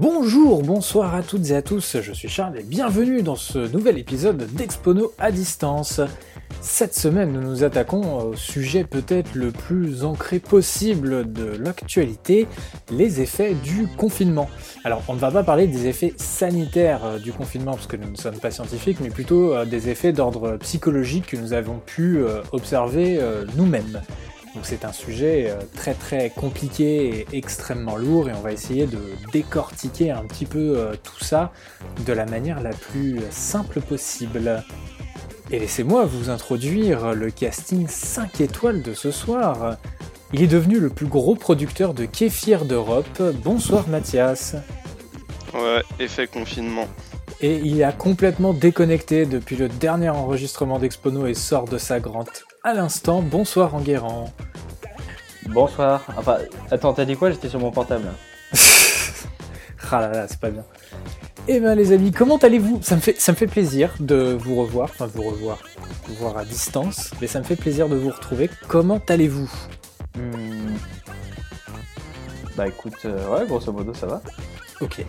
Bonjour, bonsoir à toutes et à tous, je suis Charles et bienvenue dans ce nouvel épisode d'Expono à distance. Cette semaine, nous nous attaquons au sujet peut-être le plus ancré possible de l'actualité, les effets du confinement. Alors, on ne va pas parler des effets sanitaires euh, du confinement parce que nous ne sommes pas scientifiques, mais plutôt euh, des effets d'ordre psychologique que nous avons pu euh, observer nous-mêmes. Donc c'est un sujet très très compliqué et extrêmement lourd et on va essayer de décortiquer un petit peu tout ça de la manière la plus simple possible. Et laissez-moi vous introduire le casting 5 étoiles de ce soir. Il est devenu le plus gros producteur de kéfir d'Europe. Bonsoir Mathias. Ouais, effet confinement. Et il a complètement déconnecté depuis le dernier enregistrement d'Expono et sort de sa grotte à l'instant. Bonsoir Enguerrand. Bonsoir. Enfin, attends, t'as dit quoi? J'étais sur mon portable. ah là là, c'est pas bien. Eh ben les amis, comment allez-vous? Ça me, fait, ça me fait plaisir de vous revoir, enfin vous revoir, vous voir à distance, mais ça me fait plaisir de vous retrouver. Comment allez-vous? Hmm. Bah écoute, euh, ouais, grosso modo ça va. Ok.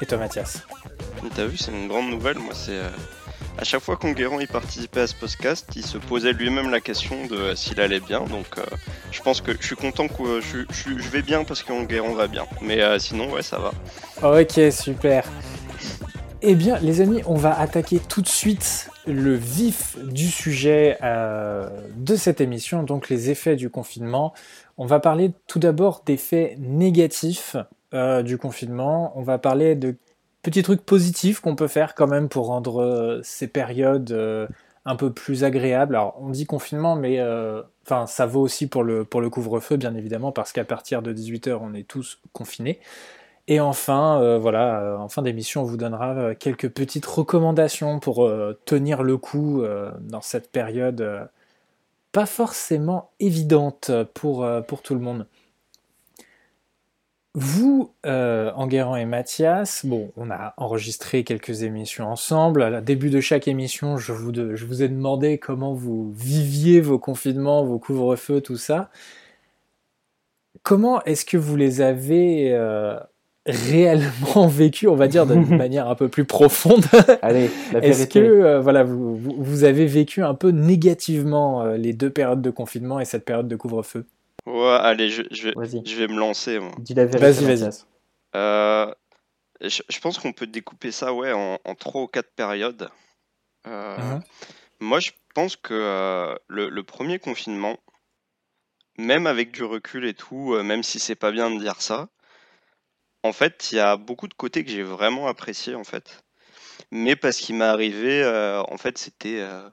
Et toi Mathias? T'as vu, c'est une grande nouvelle, moi c'est... Euh, à chaque fois qu'Enguerrand y participait à ce podcast, il se posait lui-même la question de euh, s'il allait bien. Donc, je pense que je suis content que je, je, vais bien parce qu'Enguerrand va bien. Mais sinon, ouais, ça va. Ok, super. Eh bien, les amis, on va attaquer tout de suite le vif du sujet euh, de cette émission, donc les effets du confinement. On va parler tout d'abord d'effets négatifs euh, du confinement. On va parler de petits trucs positifs qu'on peut faire quand même pour rendre euh, ces périodes un peu plus agréables. Alors, on dit confinement, mais enfin, ça vaut aussi pour le, pour le couvre-feu, bien évidemment, parce qu'à partir de 18h, on est tous confinés. Et enfin, euh, voilà, euh, en fin d'émission, on vous donnera euh, quelques petites recommandations pour tenir le coup dans cette période pas forcément évidente pour tout le monde. Vous, Enguerrand et Mathias, bon, on a enregistré quelques émissions ensemble. À début de chaque émission, je vous, je vous ai demandé comment vous viviez vos confinements, vos couvre-feux, tout ça. Comment est-ce que vous les avez réellement vécu, on va dire, d'une manière un peu plus profonde? Allez, Est-ce que euh, voilà, vous, vous, avez vécu un peu négativement euh, les deux périodes de confinement et cette période de couvre-feu? Ouais, allez, je, je, vais, je vais me lancer. Dis la vérité. Vas-y, vas-y. Euh, je, pense qu'on peut découper ça ouais, en, trois ou quatre périodes. Uh-huh. Moi, je pense que le, le, premier confinement, même avec du recul et tout, même si c'est pas bien de dire ça, en fait, il y a beaucoup de côtés que j'ai vraiment apprécié en fait. Mais parce qu'il m'est arrivé, euh, en fait, c'était euh,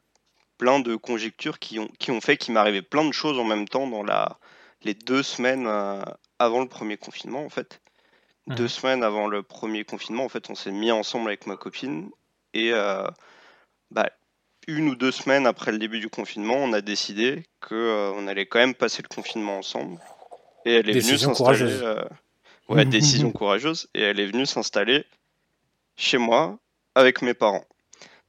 plein de conjectures qui ont, qui ont fait qu'il m'arrivait plein de choses en même temps dans la, les deux semaines euh, avant le premier confinement, en fait. Deux mmh. semaines avant le premier confinement, en fait, on s'est mis ensemble avec ma copine et bah, une ou deux semaines après le début du confinement, on a décidé que on allait quand même passer le confinement ensemble. Et elle est venue s'installer. Ouais, décision courageuse. Et elle est venue s'installer chez moi avec mes parents.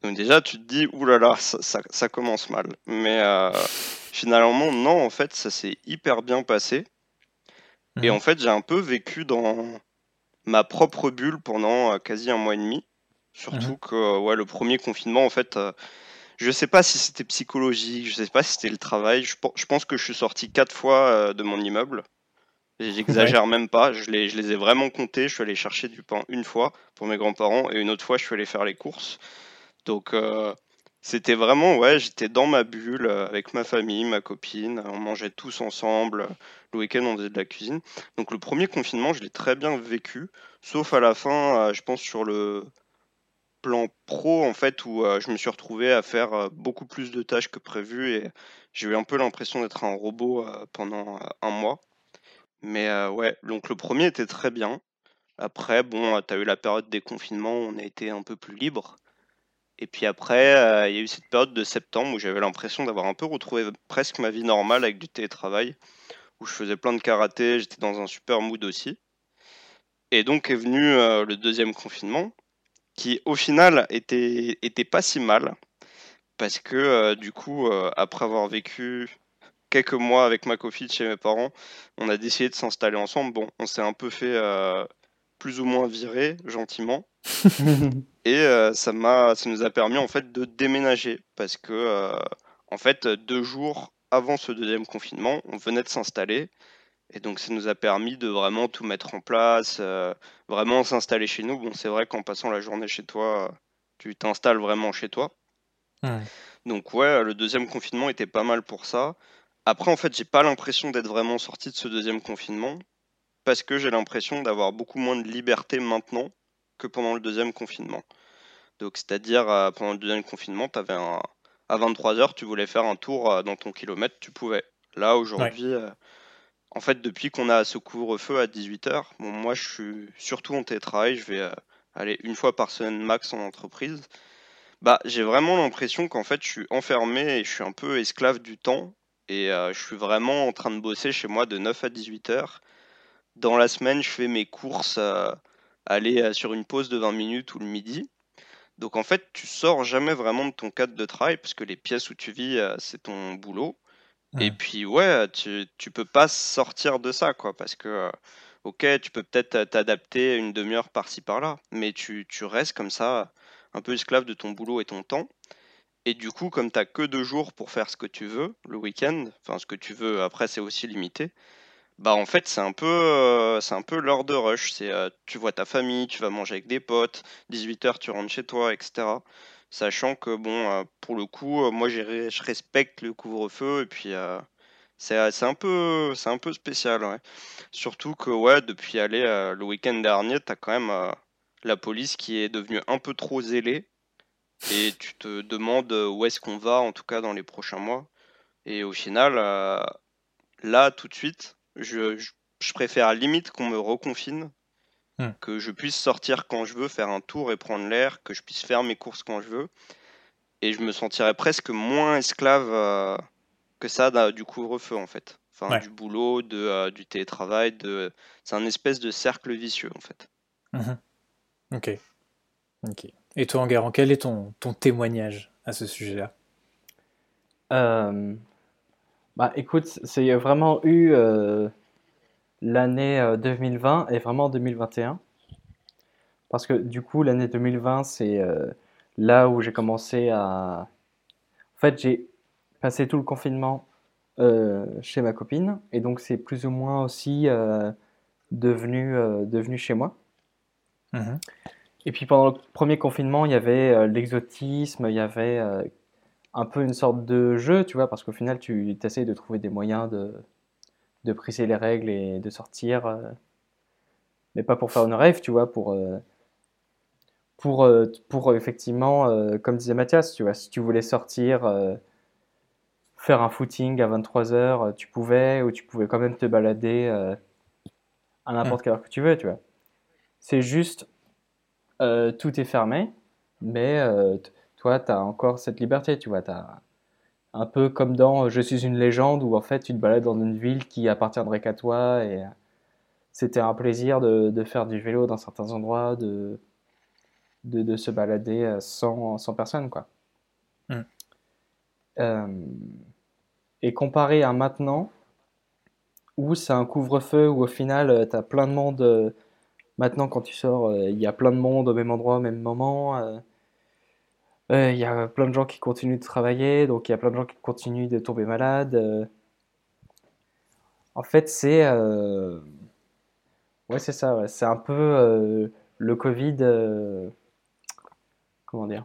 Donc déjà, tu te dis, oulala, ça, ça, ça commence mal. Mais euh, finalement, non, en fait, ça s'est hyper bien passé. Et en fait, j'ai un peu vécu dans ma propre bulle pendant euh, quasi un mois et demi. Surtout mhm. que ouais, le premier confinement, en fait, euh, je sais pas si c'était psychologique, je sais pas si c'était le travail. Je, je, pense que je suis sorti quatre fois de mon immeuble. J'exagère même pas, je les, je les ai vraiment comptés. Je suis allé chercher du pain une fois pour mes grands-parents et une autre fois, je suis allé faire les courses. Donc, euh, c'était vraiment, ouais, j'étais dans ma bulle euh, avec ma famille, ma copine. On mangeait tous ensemble. Le week-end, on faisait de la cuisine. Donc, le premier confinement, je l'ai très bien vécu. Sauf à la fin, euh, je pense sur le plan pro, en fait, où je me suis retrouvé à faire beaucoup plus de tâches que prévu et j'ai eu un peu l'impression d'être un robot pendant un mois. Mais euh, ouais, donc le premier était très bien. Après, bon, tu as eu la période des confinements où on a été un peu plus libre. Et puis après, euh, il y a eu cette période de septembre où j'avais l'impression d'avoir un peu retrouvé presque ma vie normale avec du télétravail, où je faisais plein de karaté, j'étais dans un super mood aussi. Et donc est venu euh, le deuxième confinement, qui au final était, était pas si mal, parce que du coup, après avoir vécu quelques mois avec ma copine chez mes parents, on a décidé de s'installer ensemble. Bon, on s'est un peu fait euh, plus ou moins viré gentiment. Et ça m'a, ça nous a permis en fait de déménager parce que en fait deux jours avant ce deuxième confinement, on venait de s'installer et donc ça nous a permis de vraiment tout mettre en place, vraiment s'installer chez nous. Bon, c'est vrai qu'en passant la journée chez toi, tu t'installes vraiment chez toi. Donc ouais, le deuxième confinement était pas mal pour ça. Après, en fait, j'ai pas l'impression d'être vraiment sorti de ce deuxième confinement parce que j'ai l'impression d'avoir beaucoup moins de liberté maintenant que pendant le deuxième confinement. Donc, c'est-à-dire, euh, pendant le deuxième confinement, avais un... à 23h, tu voulais faire un tour euh, dans ton kilomètre, tu pouvais. Là, aujourd'hui, euh, en fait, depuis qu'on a ce couvre-feu à 18h, bon, moi, je suis surtout en télétravail, je vais aller une fois par semaine max en entreprise. Bah, j'ai vraiment l'impression qu'en fait, je suis enfermé et je suis un peu esclave du temps. Et je suis vraiment en train de bosser chez moi de 9 à 18h. Dans la semaine, je fais mes courses, aller sur une pause de 20 minutes ou le midi. Donc en fait, tu sors jamais vraiment de ton cadre de travail parce que les pièces où tu vis, c'est ton boulot. Et puis ouais, tu, tu peux pas sortir de ça, quoi, parce que ok, tu peux peut-être t'adapter une demi-heure par-ci par-là, mais tu, tu restes comme ça, un peu esclave de ton boulot et ton temps. Et du coup, comme tu n'as que deux jours pour faire ce que tu veux, le week-end, enfin ce que tu veux, après c'est aussi limité, bah en fait c'est un peu euh, c'est un peu l'heure de rush. C'est euh, tu vois ta famille, tu vas manger avec des potes, 18h tu rentres chez toi, etc. Sachant que bon, euh, pour le coup, moi je respecte le couvre-feu et puis c'est un peu c'est un peu spécial, ouais. Surtout que ouais, depuis aller le week-end dernier, tu as quand même la police qui est devenue un peu trop zélée et tu te demandes où est-ce qu'on va, en tout cas dans les prochains mois. Et au final, là, tout de suite, je, je, préfère limite qu'on me reconfine, hmm. que je puisse sortir quand je veux, faire un tour et prendre l'air, que je puisse faire mes courses quand je veux. Et je me sentirais presque moins esclave euh, que ça du couvre-feu, en fait. Enfin, du boulot, de, du télétravail, de... c'est un espèce de cercle vicieux, en fait. Mhm. Ok. Ok. Et toi, Enguerrand, quel est ton, ton témoignage à ce sujet-là? Euh, Bah, écoute, c'est vraiment eu euh, l'année 2020 euh, et vraiment 2021. Parce que du coup, l'année 2020, c'est là où j'ai commencé à. En fait, j'ai passé tout le confinement chez ma copine, et donc c'est plus ou moins aussi devenu, devenu chez moi. Mmh et puis pendant le premier confinement, il y avait euh, l'exotisme, il y avait euh, un peu une sorte de jeu, tu vois, parce qu'au final, tu essayes de trouver des moyens de, de briser les règles et de sortir, euh, mais pas pour faire une rêve, tu vois, pour, pour, pour effectivement, comme disait Mathias, tu vois, si tu voulais sortir, faire un footing à 23h, tu pouvais, ou tu pouvais quand même te balader à n'importe mmh. quelle heure que tu veux, tu vois. C'est juste euh, tout est fermé, mais euh, toi, tu as encore cette liberté, tu vois. As un peu comme dans Je suis une légende, où en fait, tu te balades dans une ville qui appartiendrait qu'à toi, et c'était un plaisir de, faire du vélo dans certains endroits, de, de, se balader euh, sans, sans personne, quoi. Mm. et comparé à maintenant, où c'est un couvre-feu, où au final, tu as plein de monde Maintenant, quand tu sors, euh, il y a plein de monde au même endroit, au même moment. Euh, euh, il y a plein de gens qui continuent de travailler, donc il y a plein de gens qui continuent de tomber malades. En fait, c'est. Ouais, c'est ça, c'est un peu le Covid. Comment dire?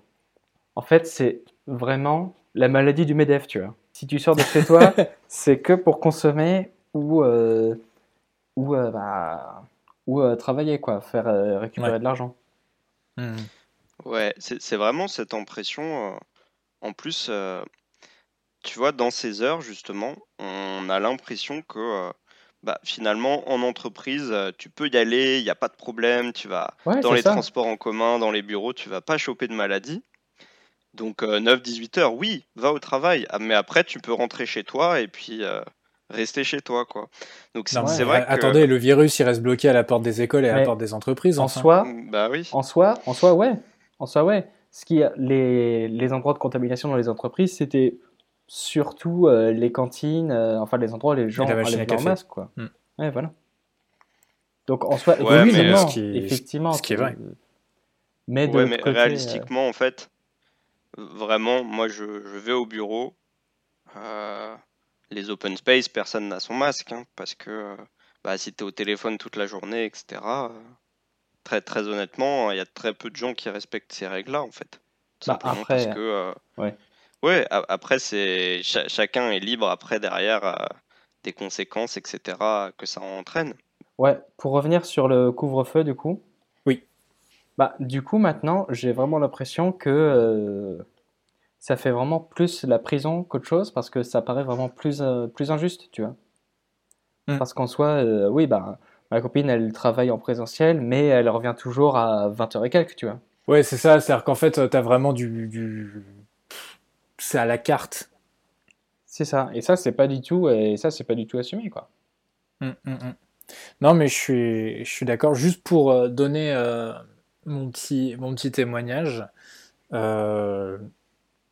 En fait, c'est vraiment la maladie du MEDEF, tu vois. Si tu sors de chez toi, c'est que pour consommer ou. ou bah, ou euh, travailler, quoi, faire euh, récupérer de l'argent. Mmh. Ouais, c'est vraiment cette impression. Euh, en plus, tu vois, dans ces heures, justement, on a l'impression que bah, finalement, en entreprise, tu peux y aller, il n'y a pas de problème, tu vas dans les transports en commun, dans les bureaux, tu vas pas choper de maladie. Donc 9-18 heures, oui, va au travail, ah, mais après tu peux rentrer chez toi et puis rester chez toi, quoi. Donc c'est vrai. Attendez, le virus, il reste bloqué à la porte des écoles et à la porte des entreprises. En soi, bah oui. En soi, en soi, ouais. En soi, ouais. Ce qui, les, les endroits de contamination dans les entreprises, c'était surtout euh, les cantines, euh, enfin les endroits où les gens allaient en masque, quoi. Mm. Ouais, voilà. Donc en soi, Ouais, mais, effectivement, ce qui est- effectivement, ce qui est vrai. Mais de Ouais, mais côté, euh, réalistiquement, en fait, vraiment, moi, je, je vais au bureau. euh, les open space, personne n'a son masque, hein, parce que bah, si tu es au téléphone toute la journée, etc., euh, très, très honnêtement, il y a très peu de gens qui respectent ces règles-là, en fait. Bah, simplement après, parce que, euh, ouais. ouais, après, c'est cha- chacun est libre après derrière euh, des conséquences, etc., que ça entraîne. Ouais, pour revenir sur le couvre-feu, du coup. Oui. Bah, du coup, maintenant, j'ai vraiment l'impression que euh, ça fait vraiment plus la prison qu'autre chose parce que ça paraît vraiment plus, euh, plus injuste, tu vois. Mm. Parce qu'en soi, euh, oui, bah, ma copine, elle travaille en présentiel, mais elle revient toujours à 20h et quelques, tu vois. Ouais, c'est ça, c'est-à-dire qu'en fait, t'as vraiment du, du... C'est à la carte. C'est ça. Et ça, c'est pas du tout, et ça, c'est pas du tout assumé, quoi. Hum, hum, hum. Non, mais je suis, je suis d'accord. Juste pour euh, donner euh, mon petit, mon petit témoignage, euh,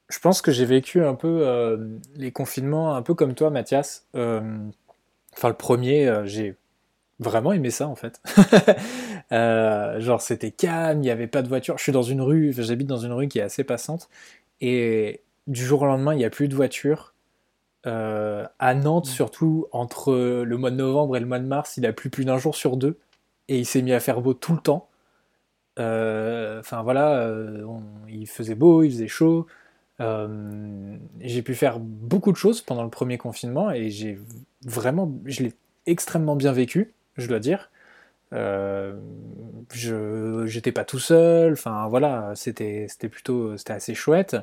je pense que j'ai vécu un peu euh, les confinements un peu comme toi, Mathias. Enfin, le premier, j'ai vraiment aimé ça en fait. Euh, genre, c'était calme, il n'y avait pas de voiture. Je suis dans une rue, j'habite dans une rue qui est assez passante, et du jour au lendemain, il n'y a plus de voiture. Euh, à Nantes, surtout, entre le mois de novembre et le mois de mars, il a plu plus d'un jour sur deux, et il s'est mis à faire beau tout le temps. Euh, Enfin voilà, euh, on- il faisait beau, il faisait chaud. J'ai pu faire beaucoup de choses pendant le premier confinement et j'ai vraiment, je l'ai extrêmement bien vécu, je dois dire. Euh, je, j'étais pas tout seul, enfin voilà, c'était, c'était plutôt, c'était assez chouette.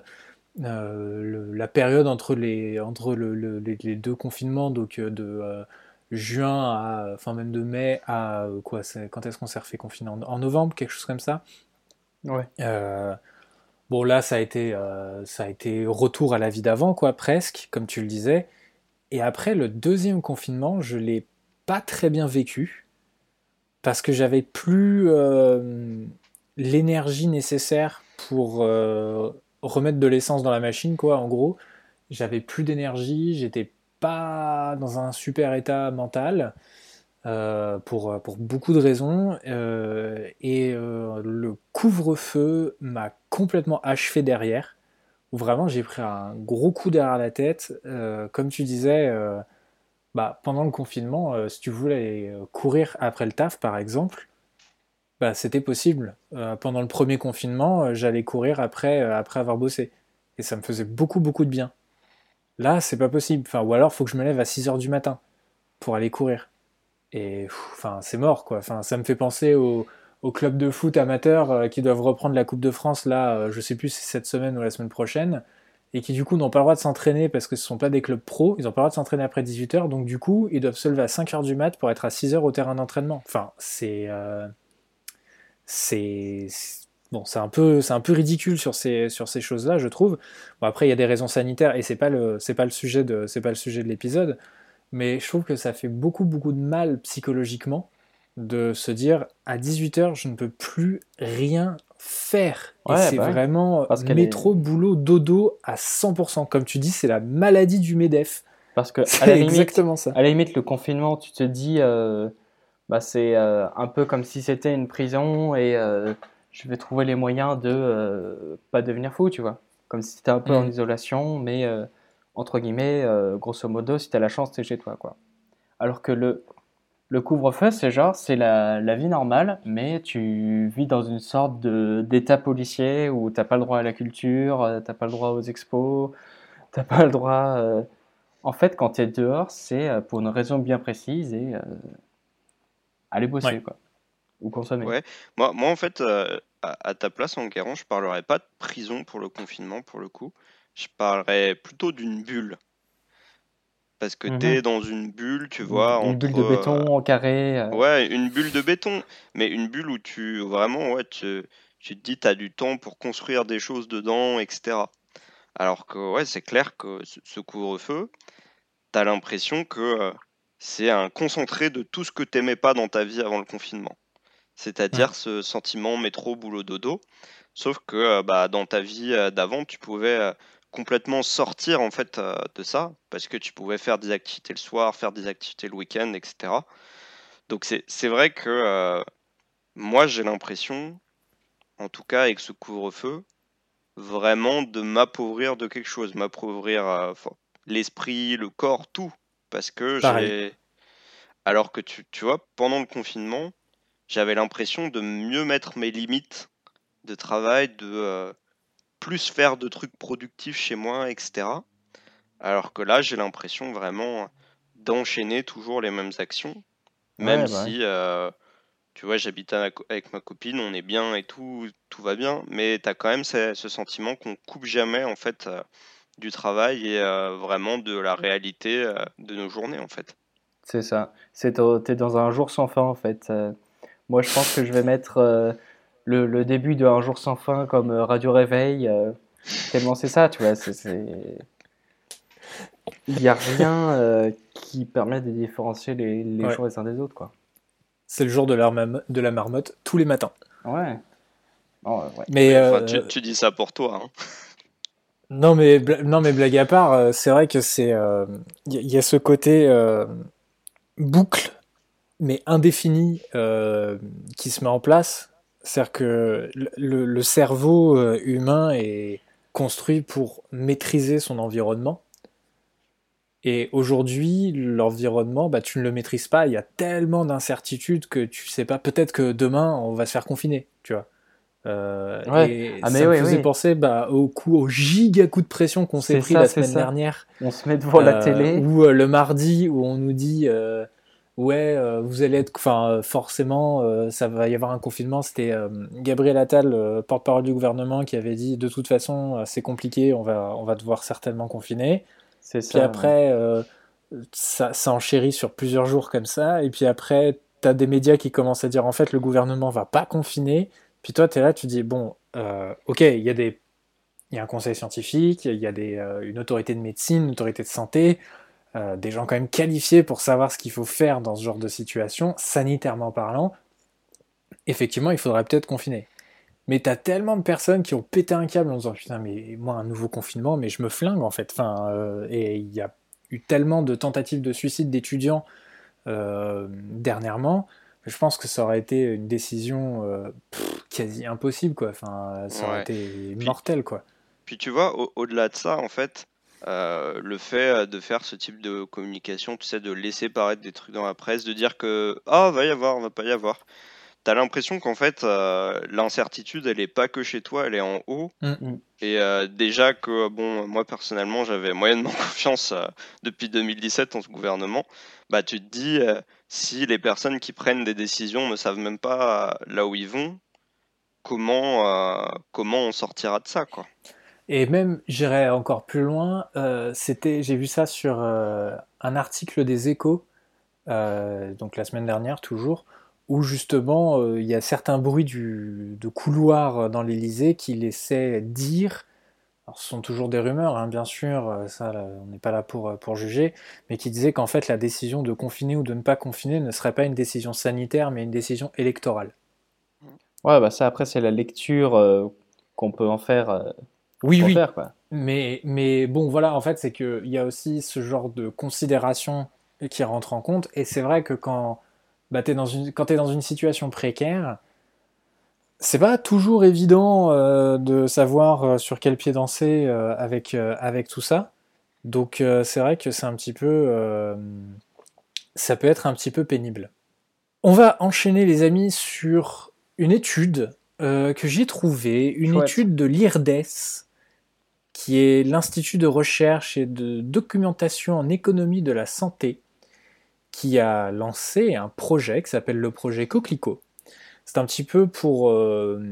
Euh, le- la période entre les, entre le, le- les, deux confinements, donc euh, de euh, juin à, enfin même de mai à quoi, quand est-ce qu'on s'est refait confiner? En, en novembre, quelque chose comme ça. Ouais. Bon là, ça a été, ça a été retour à la vie d'avant, quoi, presque, comme tu le disais. Et après le deuxième confinement, je l'ai pas très bien vécu parce que j'avais plus euh, l'énergie nécessaire pour euh, remettre de l'essence dans la machine, quoi. En gros, j'avais plus d'énergie, j'étais pas dans un super état mental euh, pour, pour beaucoup de raisons. et le couvre-feu m'a complètement achevé derrière. Où vraiment j'ai pris un gros coup derrière la tête. Comme tu disais, bah, pendant le confinement, euh, si tu voulais euh, courir après le taf, par exemple, bah, c'était possible. Euh, pendant le premier confinement, j'allais courir après, après avoir bossé. Et ça me faisait beaucoup, beaucoup de bien. Là, c'est pas possible. Enfin, ou alors, il faut que je me lève à 6h du matin pour aller courir. Et c'est mort, quoi. Ça me fait penser au, au club de foot amateurs qui doivent reprendre la Coupe de France, là, je sais plus si c'est cette semaine ou la semaine prochaine, et qui du coup n'ont pas le droit de s'entraîner parce que ce sont pas des clubs pro, ils n'ont pas le droit de s'entraîner après 18h, donc du coup, ils doivent se lever à 5h du mat pour être à 6h au terrain d'entraînement. Enfin, c'est... euh, c'est... c'est- Bon, c'est un peu, un peu ridicule sur ces, sur ces choses-là, je trouve. Bon, après, il y a des raisons sanitaires et c'est pas le, pas sujet de, pas le sujet de l'épisode. Mais je trouve que ça fait beaucoup, beaucoup de mal psychologiquement de se dire à 18h, je ne peux plus rien faire. Et c'est bah vraiment qu'elle métro, boulot, dodo à 100%. Comme tu dis, c'est la maladie du MEDEF. Parce que, à la limite, exactement ça. À la limite, le confinement, tu te dis, euh, bah, c'est euh, un peu comme si c'était une prison et euh, je vais trouver les moyens de euh, pas devenir fou, tu vois. Comme si tu un peu en Mhm. isolation, mais euh, entre guillemets, euh, grosso modo, si tu as la chance, tu es chez toi, quoi. Alors que le, le couvre-feu, c'est genre, c'est la, la vie normale, mais tu vis dans une sorte de d'état policier où t'as pas le droit à la culture, euh, t'as pas le droit aux expos, t'as pas le droit. euh, En fait, quand tu es dehors, c'est euh, pour une raison bien précise et euh, aller bosser, Ouais. quoi. Ou consommer. Ouais. Moi, moi, en fait, euh, à, à ta place, en Guérin, je parlerais pas de prison pour le confinement, pour le coup. Je parlerais plutôt d'une bulle. Parce que Mhm. tu es dans une bulle, tu vois, Une bulle de entre, euh, béton en carré. euh, Ouais, une bulle de béton, mais une bulle où tu vraiment, ouais, tu, tu te dis, tu as du temps pour construire des choses dedans, etc. Alors que, ouais, c'est clair que ce, couvre-feu, tu as l'impression que euh, c'est un concentré de tout ce que t'aimais pas dans ta vie avant le confinement. C'est-à-dire ce sentiment métro, boulot, dodo. Sauf que euh, bah, dans ta vie d'avant, tu pouvais complètement sortir en fait euh, de ça, parce que tu pouvais faire des activités le soir, faire des activités le week-end, etc. Donc c'est vrai que euh, moi j'ai l'impression, en tout cas avec ce couvre-feu, vraiment de m'appauvrir de quelque chose, m'appauvrir euh, l'esprit, le corps, tout. Parce que j'ai. Alors que tu, tu vois, pendant le confinement, j'avais l'impression de mieux mettre mes limites de travail, de plus faire de trucs productifs chez moi, etc. Alors que là, j'ai l'impression vraiment d'enchaîner toujours les mêmes actions, même bah si, euh, tu vois, j'habite avec ma copine, on est bien et tout, tout va bien, mais tu as quand même ce, sentiment qu'on coupe jamais, en fait, euh, du travail et vraiment de la réalité de nos journées, en fait. C'est ça. C'est t'es dans un jour sans fin, en fait. Moi, je pense que je vais mettre euh, le, le, début de Un jour sans fin comme euh, Radio Réveil. Euh, tellement c'est ça, tu vois. Il n'y a rien qui permet de différencier les, les jours les uns des autres, quoi. C'est le jour de la, de la marmotte tous les matins. Ouais. Oh, Mais tu, tu, dis ça pour toi. Hein. Non mais non mais blague à part, c'est vrai que c'est il y, a ce côté boucle mais indéfini euh, qui se met en place. C'est-à-dire que le, cerveau euh, humain est construit pour maîtriser son environnement. Et aujourd'hui, l'environnement, bah, tu ne le maîtrises pas. Il y a tellement d'incertitudes que tu sais pas. Peut-être que demain, on va se faire confiner, tu vois. Euh, et ah, ça me faisait penser bah, au coup, au giga coup de pression qu'on s'est pris la semaine dernière. On se met devant la télé. Ou le mardi où on nous dit ouais, euh, vous allez être, enfin, euh, forcément, euh, ça va y avoir un confinement. C'était Gabriel Attal, porte-parole du gouvernement, qui avait dit de toute façon, c'est compliqué, on va, on va devoir certainement confiner. C'est ça. Puis après, ça, ça enchérit sur plusieurs jours comme ça. Et puis après, tu as des médias qui commencent à dire en fait, le gouvernement va pas confiner. Puis toi, tu es là, tu dis bon, ok, il y a des. Il y a un conseil scientifique, il y a des, une autorité de médecine, une autorité de santé, euh, des gens quand même qualifiés pour savoir ce qu'il faut faire dans ce genre de situation, sanitairement parlant, effectivement, il faudrait peut-être confiner. Mais t'as tellement de personnes qui ont pété un câble en disant putain, mais moi, un nouveau confinement, mais je me flingue en fait. Enfin, euh, et il y a eu tellement de tentatives de suicide d'étudiants euh, dernièrement, je pense que ça aurait été une décision quasi impossible, quoi. Enfin, ça aurait été mortel, quoi. Puis tu vois, au-delà de ça, en fait, euh, le fait euh, de faire ce type de communication, tu sais, de laisser paraître des trucs dans la presse, de dire que ah va y avoir, va pas y avoir. T'as l'impression qu'en fait euh, l'incertitude elle est pas que chez toi, elle est en haut. Mm, mm. Et déjà que bon moi personnellement j'avais moyennement confiance depuis 2017 en ce gouvernement, bah tu te dis si les personnes qui prennent des décisions ne savent même pas là où ils vont, comment comment on sortira de ça quoi. Et même, j'irais encore plus loin, euh, c'était, j'ai vu ça sur euh, un article des échos, euh, donc la semaine dernière toujours, où justement il y a certains bruits de couloir dans l'Elysée qui laissaient dire, alors ce sont toujours des rumeurs, hein, bien sûr, ça on n'est pas là pour, pour juger, mais qui disaient qu'en fait la décision de confiner ou de ne pas confiner ne serait pas une décision sanitaire, mais une décision électorale. Ouais, bah ça après c'est la lecture qu'on peut en faire oui, oui. Mais, mais bon, voilà, en fait, c'est qu'il y a aussi ce genre de considération qui rentre en compte. Et c'est vrai que quand, bah, es dans une, quand tu es dans une situation précaire, c'est pas toujours évident euh, de savoir euh, sur quel pied danser euh, avec, avec tout ça. Donc c'est vrai que c'est un petit peu. ça peut être un petit peu pénible. On va enchaîner, les amis, sur une étude que j'ai trouvée, une étude de l'IRDES qui est l'Institut de recherche et de documentation en économie de la santé, qui a lancé un projet qui s'appelle le projet Coquelicot. C'est un petit peu pour euh,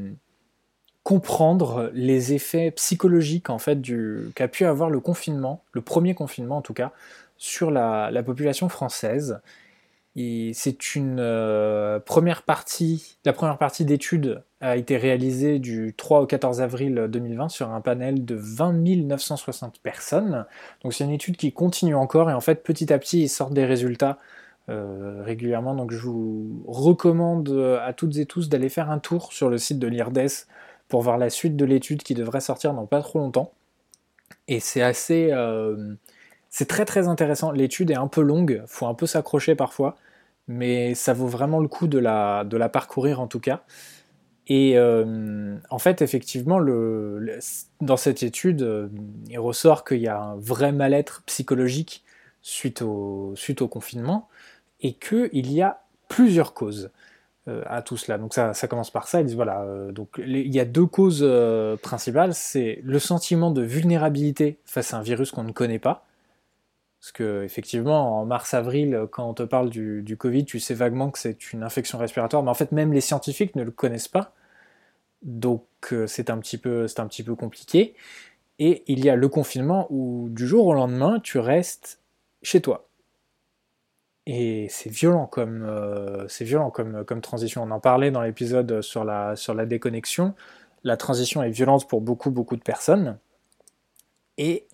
comprendre les effets psychologiques en fait qu'a pu avoir le confinement, le premier confinement en tout cas, sur la population française c'est une euh, première partie, la première partie d'étude a été réalisée du 3 au 14 avril 2020 sur un panel de 20 960 personnes. Donc c'est une étude qui continue encore et en fait petit à petit ils sortent des résultats euh, régulièrement. Donc je vous recommande à toutes et tous d'aller faire un tour sur le site de l'IRDES pour voir la suite de l'étude qui devrait sortir dans pas trop longtemps. Et c'est assez... Euh, c'est très très intéressant. L'étude est un peu longue, faut un peu s'accrocher parfois, mais ça vaut vraiment le coup de la parcourir en tout cas. Et euh, en fait, effectivement, le, dans cette étude, euh, il ressort qu'il y a un vrai mal-être psychologique suite au, suite au confinement et qu'il y a plusieurs causes euh, à tout cela. Donc ça, ça, commence par ça. Ils disent voilà, donc il y a deux causes principales. C'est le sentiment de vulnérabilité face à un virus qu'on ne connaît pas. Parce que effectivement, en mars-avril, quand on te parle du, Covid, tu sais vaguement que c'est une infection respiratoire, mais en fait même les scientifiques ne le connaissent pas. Donc euh, c'est un, petit peu, un petit peu compliqué. Et il y a le confinement où du jour au lendemain, tu restes chez toi. Et c'est violent comme, euh, violent comme, comme transition. On en parlait dans l'épisode sur la, sur la déconnexion. La transition est violente pour beaucoup, beaucoup de personnes. Et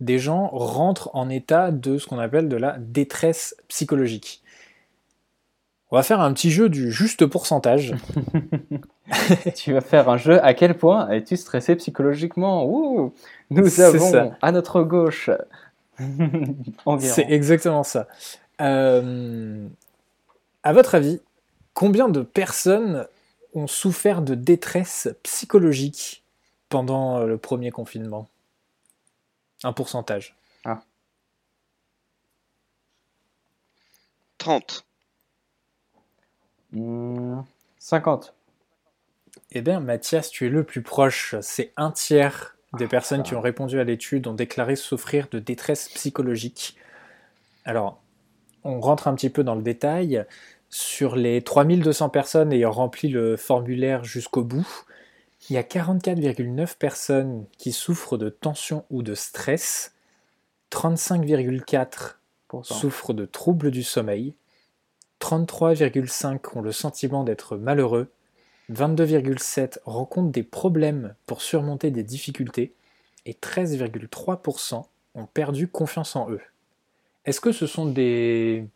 des gens rentrent en état de ce qu'on appelle de la détresse psychologique. On va faire un petit jeu du juste pourcentage. tu vas faire un jeu à quel point es-tu stressé psychologiquement? Ouh Nous avons à notre gauche. C'est exactement ça. Euh, à votre avis, combien de personnes ont souffert de détresse psychologique pendant le premier confinement? Un pourcentage. Ah. 30. 50. Eh bien, Mathias, tu es le plus proche. C'est un tiers des ah, personnes qui ont répondu à l'étude ont déclaré souffrir de détresse psychologique. Alors, on rentre un petit peu dans le détail. Sur les 3200 personnes ayant rempli le formulaire jusqu'au bout, il y a 44,9 personnes qui souffrent de tension ou de stress, 35,4 souffrent de troubles du sommeil, 33,5 ont le sentiment d'être malheureux, 22,7 rencontrent des problèmes pour surmonter des difficultés. Et 13,3% ont perdu confiance en eux. Est-ce que ce sont des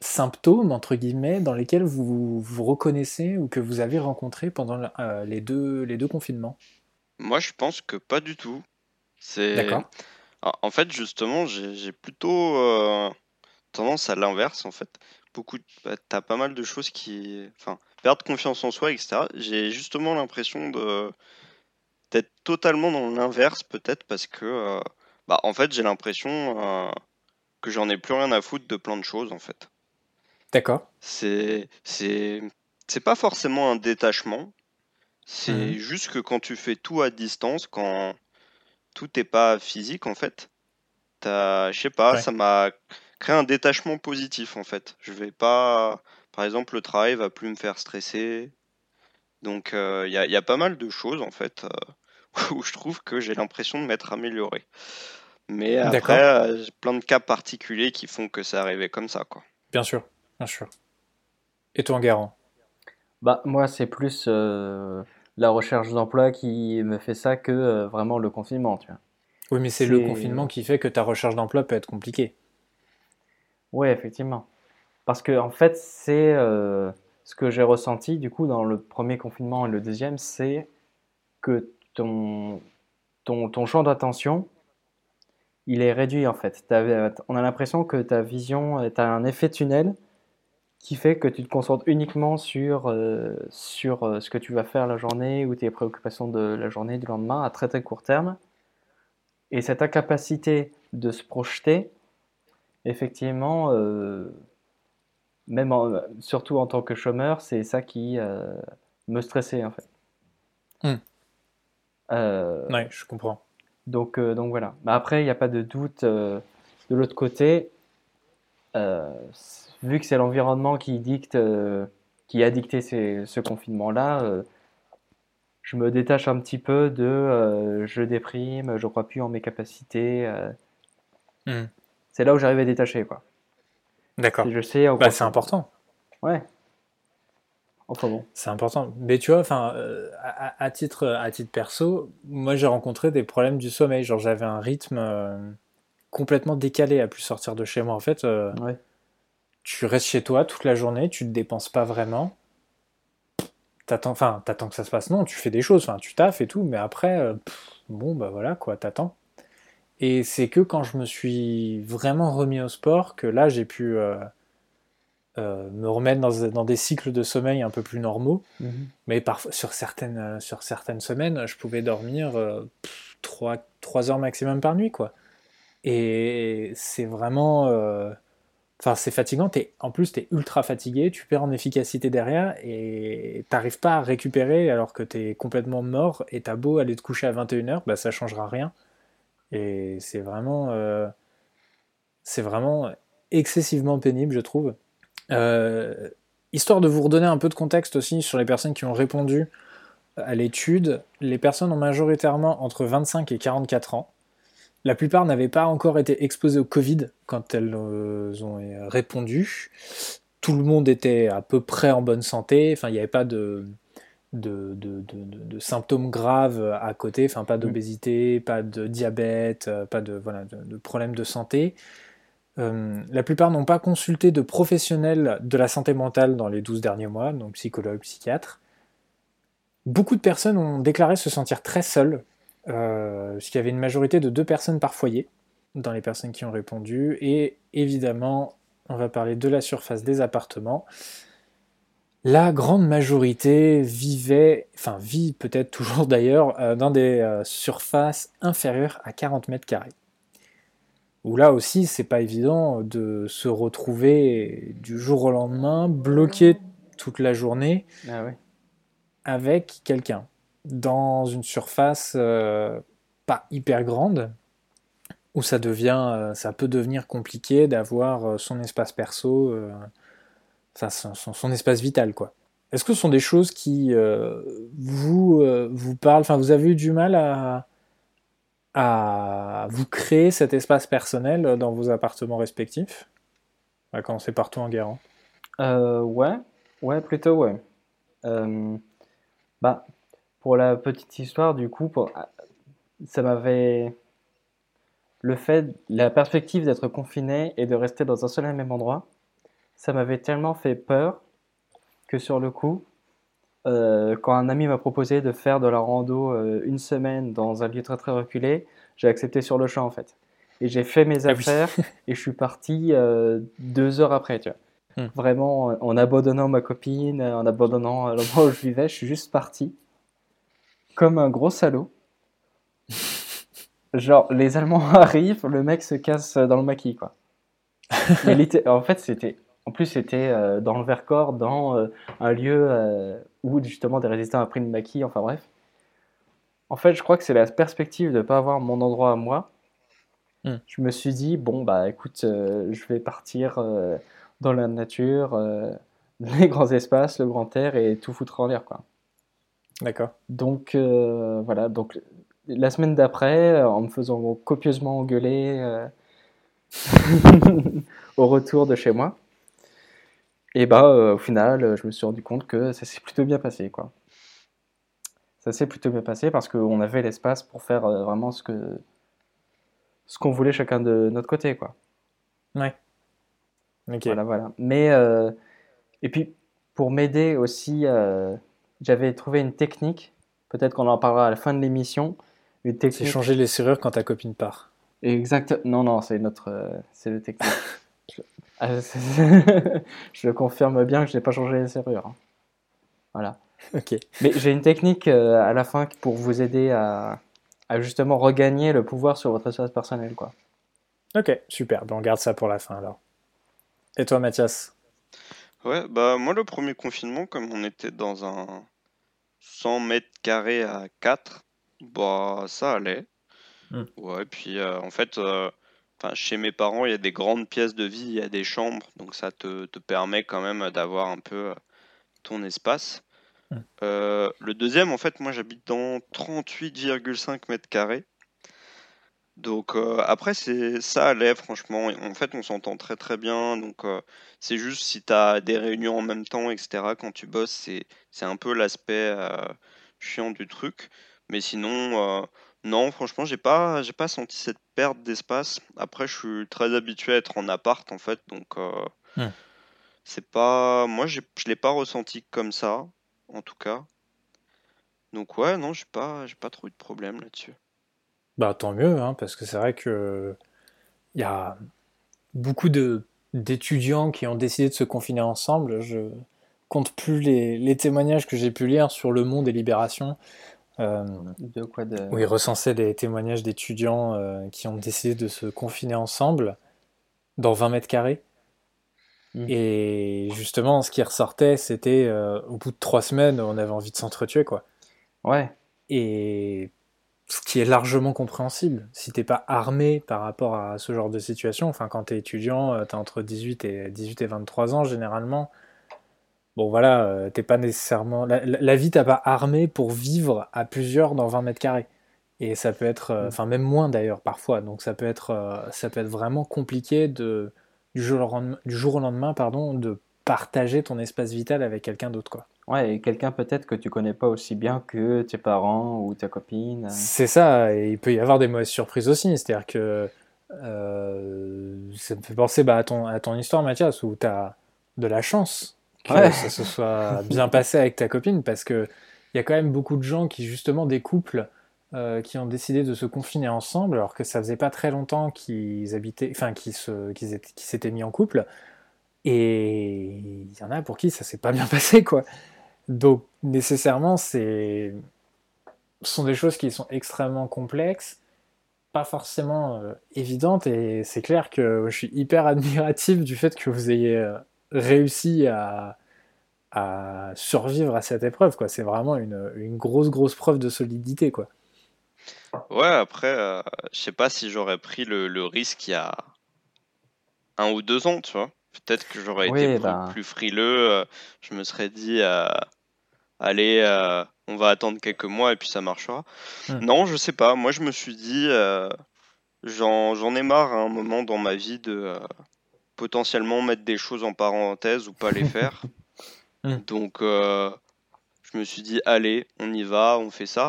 symptômes, entre guillemets, dans lesquels vous vous reconnaissez ou que vous avez rencontré pendant euh, les, deux, les deux confinements? Moi, je pense que pas du tout. C'est... D'accord. En fait, justement, j'ai plutôt euh, tendance à l'inverse, en fait. Beaucoup, bah, t'as pas mal de choses qui... Enfin, perdre confiance en soi, etc. J'ai justement l'impression de d'être totalement dans l'inverse, peut-être, parce que... Euh, bah, en fait, j'ai l'impression que j'en ai plus rien à foutre de plein de choses, en fait. D'accord. C'est c'est c'est pas forcément un détachement. C'est mmh. juste que quand tu fais tout à distance, quand tout n'est pas physique en fait, je sais pas, ça m'a créé un détachement positif en fait. Je vais pas, par exemple, le travail va plus me faire stresser. Donc euh, il y, a, y, a, pas mal de choses en fait euh, où je trouve que j'ai l'impression de m'être amélioré. Mais après, euh, plein de cas particuliers qui font que ça arrivait comme ça quoi. Bien sûr. Bien sûr. Et toi, Garant Bah, moi, c'est plus euh, la recherche d'emploi qui me fait ça que euh, vraiment le confinement, tu vois. Oui, mais c'est le confinement qui fait que ta recherche d'emploi peut être compliquée. Oui, effectivement. Parce que, en fait, c'est euh, ce que j'ai ressenti, du coup, dans le premier confinement et le deuxième, c'est que ton, ton, ton champ d'attention, il est réduit, en fait. On a l'impression que ta vision, tu as un effet tunnel qui fait que tu te concentres uniquement sur, euh, sur euh, ce que tu vas faire la journée ou tes préoccupations de la journée, du lendemain, à très très court terme. Et cette incapacité de se projeter, effectivement, euh, même surtout en tant que chômeur, c'est ça qui me stressait en fait. Hmm. oui, je comprends. Donc, donc voilà. Mais après, il n'y a pas de doute. de l'autre côté, vu que c'est l'environnement qui dicte, euh, qui a dicté ce confinement-là, euh, je me détache un petit peu de euh, je déprime, je crois plus en mes capacités. Hmm. C'est là où j'arrive à détacher, quoi. D'accord. Je sais. Bah, c'est important. Ouais. Enfin bon. C'est important. Mais tu vois, enfin, à, titre, à titre perso, moi j'ai rencontré des problèmes du sommeil. Genre j'avais un rythme complètement décalé à plus sortir de chez moi. En fait, ouais tu restes chez toi toute la journée, tu te dépenses pas vraiment. T'attends, enfin, t'attends que ça se passe. Non, tu fais des choses, enfin, tu taffes et tout, mais après, euh, bon, bah voilà, quoi, t'attends. Et c'est que quand je me suis vraiment remis au sport que là, j'ai pu, euh, euh, me remettre dans, des cycles de sommeil un peu plus normaux. Mhm. Mais parfois, sur certaines, sur certaines semaines, je pouvais dormir 3, euh, heures maximum par nuit, quoi. Et c'est vraiment. Enfin, c'est fatigant. en plus, tu es ultra fatigué, tu perds en efficacité derrière et t'arrives pas à récupérer alors que tu es complètement mort et t'as beau aller te coucher à 21h, bah ça changera rien. Et c'est vraiment. c'est vraiment excessivement pénible, je trouve. Euh, histoire de vous redonner un peu de contexte aussi sur les personnes qui ont répondu à l'étude, les personnes ont majoritairement entre 25 et 44 ans. La plupart n'avaient pas encore été exposées au Covid quand elles euh, ont répondu. Tout le monde était à peu près en bonne santé, enfin il n'y avait pas de, de, de, symptômes graves à côté, enfin pas d'obésité, pas de diabète, euh, pas de, voilà, de, problèmes de santé. Euh, la plupart n'ont pas consulté de professionnels de la santé mentale dans les 12 derniers mois, donc psychologues, psychiatres. Beaucoup de personnes ont déclaré se sentir très seules, euh, puisqu'il y avait une majorité de deux personnes par foyer dans les personnes qui ont répondu. Et évidemment, on va parler de la surface des appartements. La grande majorité vivait, enfin vit peut-être toujours d'ailleurs, euh, dans des surfaces inférieures à 40 mètres carrés où là aussi, c'est pas évident de se retrouver du jour au lendemain, bloqué toute la journée ah avec quelqu'un dans une surface euh, pas hyper grande où ça devient, euh, ça peut devenir compliqué d'avoir euh, son espace perso, son, espace vital quoi. Est-ce que ce sont des choses qui vous vous parlent, enfin vous avez eu du mal à vous créer cet espace personnel dans vos appartements respectifs? On va commencer par toi en Guérant. Euh, ouais, ouais, plutôt ouais. Bah, pour la petite histoire, du coup, pour, ça m'avait. Le fait, la perspective d'être confiné et de rester dans un seul et même endroit, ça m'avait tellement fait peur que sur le coup, euh, quand un ami m'a proposé de faire de la rando euh, une semaine dans un lieu très très reculé, j'ai accepté sur le champ en fait. Et j'ai fait mes ah affaires et je suis parti euh, deux heures après, tu vois. Hmm. Vraiment, en abandonnant ma copine, en abandonnant l'endroit où je vivais, je suis juste parti comme un gros salaud. Genre, les Allemands arrivent, le mec se casse dans le maquis, quoi. en fait, c'était en plus, c'était euh, dans le Vercors, dans euh, un lieu euh, où justement des résistants ont pris une maquille, enfin bref. En fait, je crois que c'est la perspective de ne pas avoir mon endroit à moi. Hmm. Je me suis dit, bon, bah écoute, je vais partir dans la nature, les grands espaces, le grand air et tout foutre en l'air, quoi. D'accord. Donc, voilà, donc la semaine d'après, en me faisant copieusement engueuler au retour de chez moi, et bah, euh, au final, je me suis rendu compte que ça s'est plutôt bien passé, quoi. Ça s'est plutôt bien passé parce qu'on avait l'espace pour faire euh, vraiment ce que ce qu'on voulait chacun de notre côté, quoi. Ouais. Ok. Voilà, voilà. Mais euh, et puis pour m'aider aussi, j'avais trouvé une technique. Peut-être qu'on en parlera à la fin de l'émission. Une technique. C'est changer les serrures quand ta copine part. Exact. Non, non, c'est notre, c'est le technique. Ah, je confirme bien que je n'ai pas changé les serrures. Hein. Voilà. Ok. Mais j'ai une technique euh, à la fin pour vous aider à, justement regagner le pouvoir sur votre espace personnel. Quoi. Ok, super. on garde ça pour la fin alors. Et toi, Mathias? Ouais, bah moi, le premier confinement, comme on était dans un 100 mètres carrés à 4, bah ça allait. Hmm. Ouais, puis euh, en fait, euh, chez mes parents, il y a des grandes pièces de vie, il y a des chambres, donc ça te, permet quand même d'avoir un peu euh, ton espace. Mmh. Euh, le deuxième, en fait, moi j'habite dans 38,5 mètres carrés. Donc euh, après, c'est ça allait, franchement. En fait, on s'entend très très bien. Donc c'est juste si tu as des réunions en même temps, etc., quand tu bosses, c'est un peu l'aspect chiant du truc. Mais sinon, non, franchement, j'ai pas, j'ai pas senti cette perte d'espace. Après, je suis très habitué à être en appart, en fait, donc euh, c'est pas, moi, je l'ai pas ressenti comme ça, en tout cas. Donc ouais, non, j'ai pas, j'ai pas trop eu de problème là-dessus. Bah tant mieux, hein, parce que c'est vrai que il y a beaucoup de d'étudiants qui ont décidé de se confiner ensemble. Je compte plus les, témoignages que j'ai pu lire sur Le Monde et Libération. Euh, de quoi de... Où ils recensaient les témoignages d'étudiants euh, qui ont décidé de se confiner ensemble dans 20 mètres carrés. Mmh. Et justement, ce qui ressortait, c'était euh, au bout de trois semaines, on avait envie de s'entretuer, quoi. Ouais. Et ce qui est largement compréhensible. Si t'es pas armé par rapport à ce genre de situation, enfin quand t'es étudiant, euh, t'as entre 18 et 18 et 23 ans généralement. Bon voilà, euh, t'es pas nécessairement la, vie t'as pas armé pour vivre à plusieurs dans 20 mètres carrés. Et ça peut être, euh, mm. enfin même moins d'ailleurs parfois. Donc ça peut être, ça peut être vraiment compliqué de du jour au lendemain, du jour au lendemain pardon, de partager ton espace vital avec quelqu'un d'autre quoi. Ouais, et quelqu'un peut-être que tu connais pas aussi bien que tes parents ou ta copine. C'est ça, et il peut y avoir des mauvaises surprises aussi. C'est-à-dire que euh, ça me fait penser bah, à, ton, à ton histoire, Mathias, où tu as de la chance que ça se soit bien passé avec ta copine, parce qu'il y a quand même beaucoup de gens qui, justement, des couples euh, qui ont décidé de se confiner ensemble, alors que ça faisait pas très longtemps qu'ils habitaient, enfin, qu'ils s'étaient mis en couple. Et il y en a pour qui ça s'est pas bien passé, quoi. Donc nécessairement, c'est ce sont des choses qui sont extrêmement complexes, pas forcément euh, évidentes, et c'est clair que je suis hyper admiratif du fait que vous ayez euh, réussi à, à, survivre à cette épreuve. Quoi. C'est vraiment une, une, grosse, grosse preuve de solidité. Quoi. Ouais, après, euh, je sais pas si j'aurais pris le, le, risque il y a un ou deux ans, tu vois. Peut-être que j'aurais été ben. plus, frileux. Je me serais dit, allez, euh, on va attendre quelques mois et puis ça marchera. Hmm. Non, je sais pas. Moi, je me suis dit, euh, j'en ai marre à un moment dans ma vie de euh, potentiellement mettre des choses en parenthèse ou pas les faire. Hmm. Donc, je me suis dit, allez, on y va, on fait ça.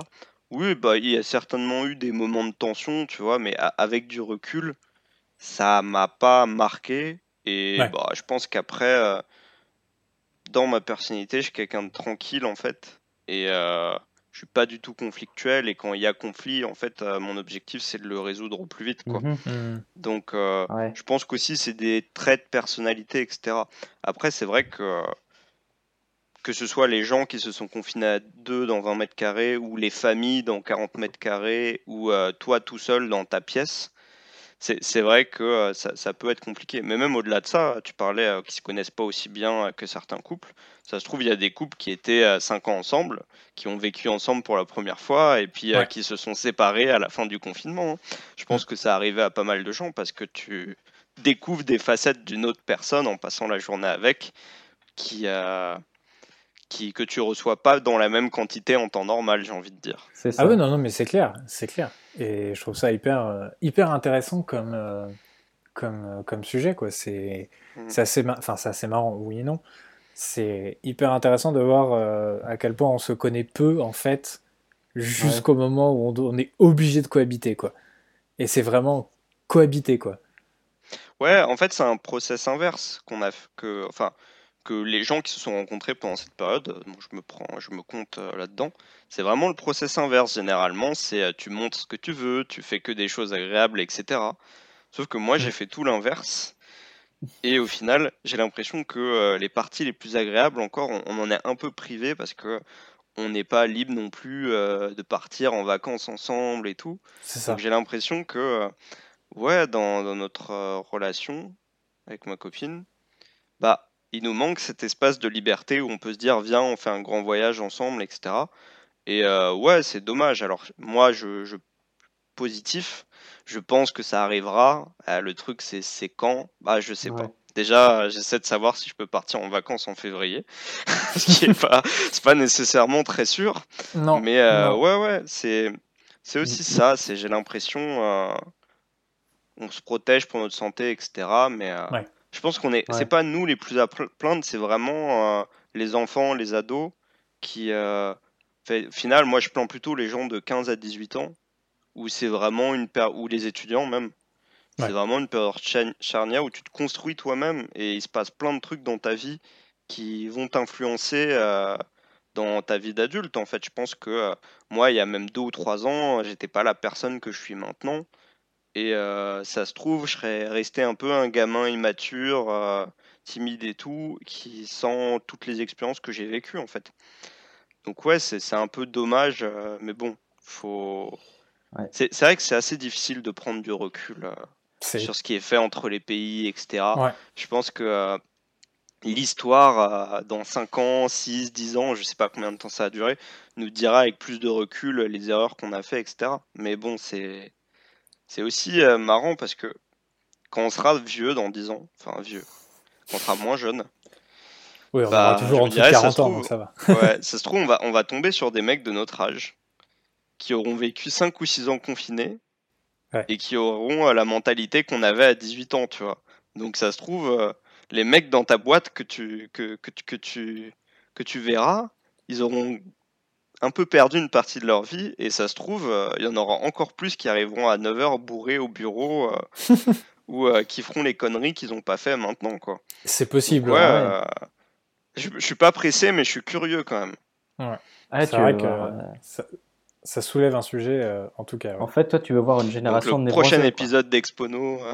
Oui, bah, il y a certainement eu des moments de tension, tu vois, mais avec du recul, ça m'a pas marqué. Et bah, je pense qu'après, dans ma personnalité, je suis quelqu'un de tranquille en fait. Et euh, je suis pas du tout conflictuel. Et quand il y a conflit, en fait, euh, mon objectif c'est de le résoudre au plus vite. Quoi. Mhm. Mhm. Donc, euh, je pense qu'aussi c'est des traits de personnalité, etc. Après, c'est vrai que que ce soit les gens qui se sont confinés à deux dans 20 mètres carrés, ou les familles dans 40 mètres carrés, ou euh, toi tout seul dans ta pièce, c'est vrai que euh, ça, peut être compliqué. Mais même au-delà de ça, tu parlais euh, qu'ils ne se connaissent pas aussi bien euh, que certains couples. Ça se trouve, il y a des couples qui étaient 5 ans ensemble, qui ont vécu ensemble pour la première fois, et puis qui se sont séparés à la fin du confinement. Hein. Je pense que ça arrivait à pas mal de gens parce que tu découvres des facettes d'une autre personne en passant la journée avec, qui, qui, que tu reçois pas dans la même quantité en temps normal, j'ai envie de dire. Ah oui, non, non, mais c'est clair, c'est clair. Et je trouve ça hyper, euh, hyper intéressant comme, euh, comme, euh, comme sujet, quoi. C'est mm. assez, enfin, assez marrant, oui et non. C'est hyper intéressant de voir à quel point on se connaît peu, en fait, jusqu'au moment où on, est obligé de cohabiter, quoi. Et c'est vraiment cohabiter, quoi. Ouais, en fait, c'est un process inverse qu'on a, que, enfin, que les gens qui se sont rencontrés pendant cette période, euh, je me prends, je me compte euh, là-dedans, c'est vraiment le process inverse généralement. C'est euh, tu montres ce que tu veux, tu fais que des choses agréables, etc. Sauf que moi j'ai fait tout l'inverse. Et au final, j'ai l'impression que les parties les plus agréables, encore, on, en est un peu privé parce que on n'est pas libre non plus de partir en vacances ensemble et tout. Donc j'ai l'impression que, ouais, dans, dans notre relation avec ma copine, bah il nous manque cet espace de liberté où on peut se dire viens on fait un grand voyage ensemble etc et euh, ouais c'est dommage. Alors moi je, je, positif je pense que ça arrivera. Euh, le truc c'est c'est quand? Bah je sais pas. Déjà j'essaie de savoir si je peux partir en vacances en février. Ce qui est pas c'est pas nécessairement très sûr. Non. Mais euh, ouais ouais c'est c'est aussi ça. C'est j'ai l'impression on se protège pour notre santé etc mais ouais je pense qu'on est, c'est pas nous les plus à plaindre, c'est vraiment euh, les enfants, les ados qui, euh, fait, au final, moi je plains plutôt les gens de 15 à 18 ans, où c'est vraiment une période, ou les étudiants même, c'est vraiment une période charnière où tu te construis toi-même et il se passe plein de trucs dans ta vie qui vont t'influencer euh, dans ta vie d'adulte. En fait, je pense que moi, il y a même deux ou trois ans, j'étais pas la personne que je suis maintenant. Et ça se trouve, je serais resté un peu un gamin immature, timide et tout, qui sent toutes les expériences que j'ai vécues en fait. Donc ouais, c'est un peu dommage, mais bon, faut. C'est vrai que c'est assez difficile de prendre du recul sur ce qui est fait entre les pays, etc. Je pense que l'histoire, euh, dans 5 ans, 6, 10 ans, je sais pas combien de temps ça a duré, nous dira avec plus de recul les erreurs qu'on a fait, etc. Mais bon, c'est c'est aussi euh, marrant parce que quand on sera vieux dans 10 ans, enfin vieux, quand on sera moins jeune, oui, on bah, toujours en 40 ans, donc ça va. ouais, ça se trouve, on va, on va tomber sur des mecs de notre âge qui auront vécu 5 ou 6 ans confinés et qui auront euh, la mentalité qu'on avait à 18 ans, tu vois. Donc ça se trouve, les mecs dans ta boîte que tu, que, que, que, tu, que tu verras, ils auront un peu perdu une partie de leur vie et ça se trouve, euh, il y en aura encore plus qui arriveront à 9h bourrés au bureau euh, ou euh, qui feront les conneries qu'ils n'ont pas fait maintenant. quoi. C'est possible. ouais, je, je, suis pas pressé, mais je suis curieux quand même. Ouais. Ah, c'est vrai que ça, ça, soulève un sujet, en tout cas. En fait, toi, tu veux voir une génération Donc, le prochain épisode d'Expono.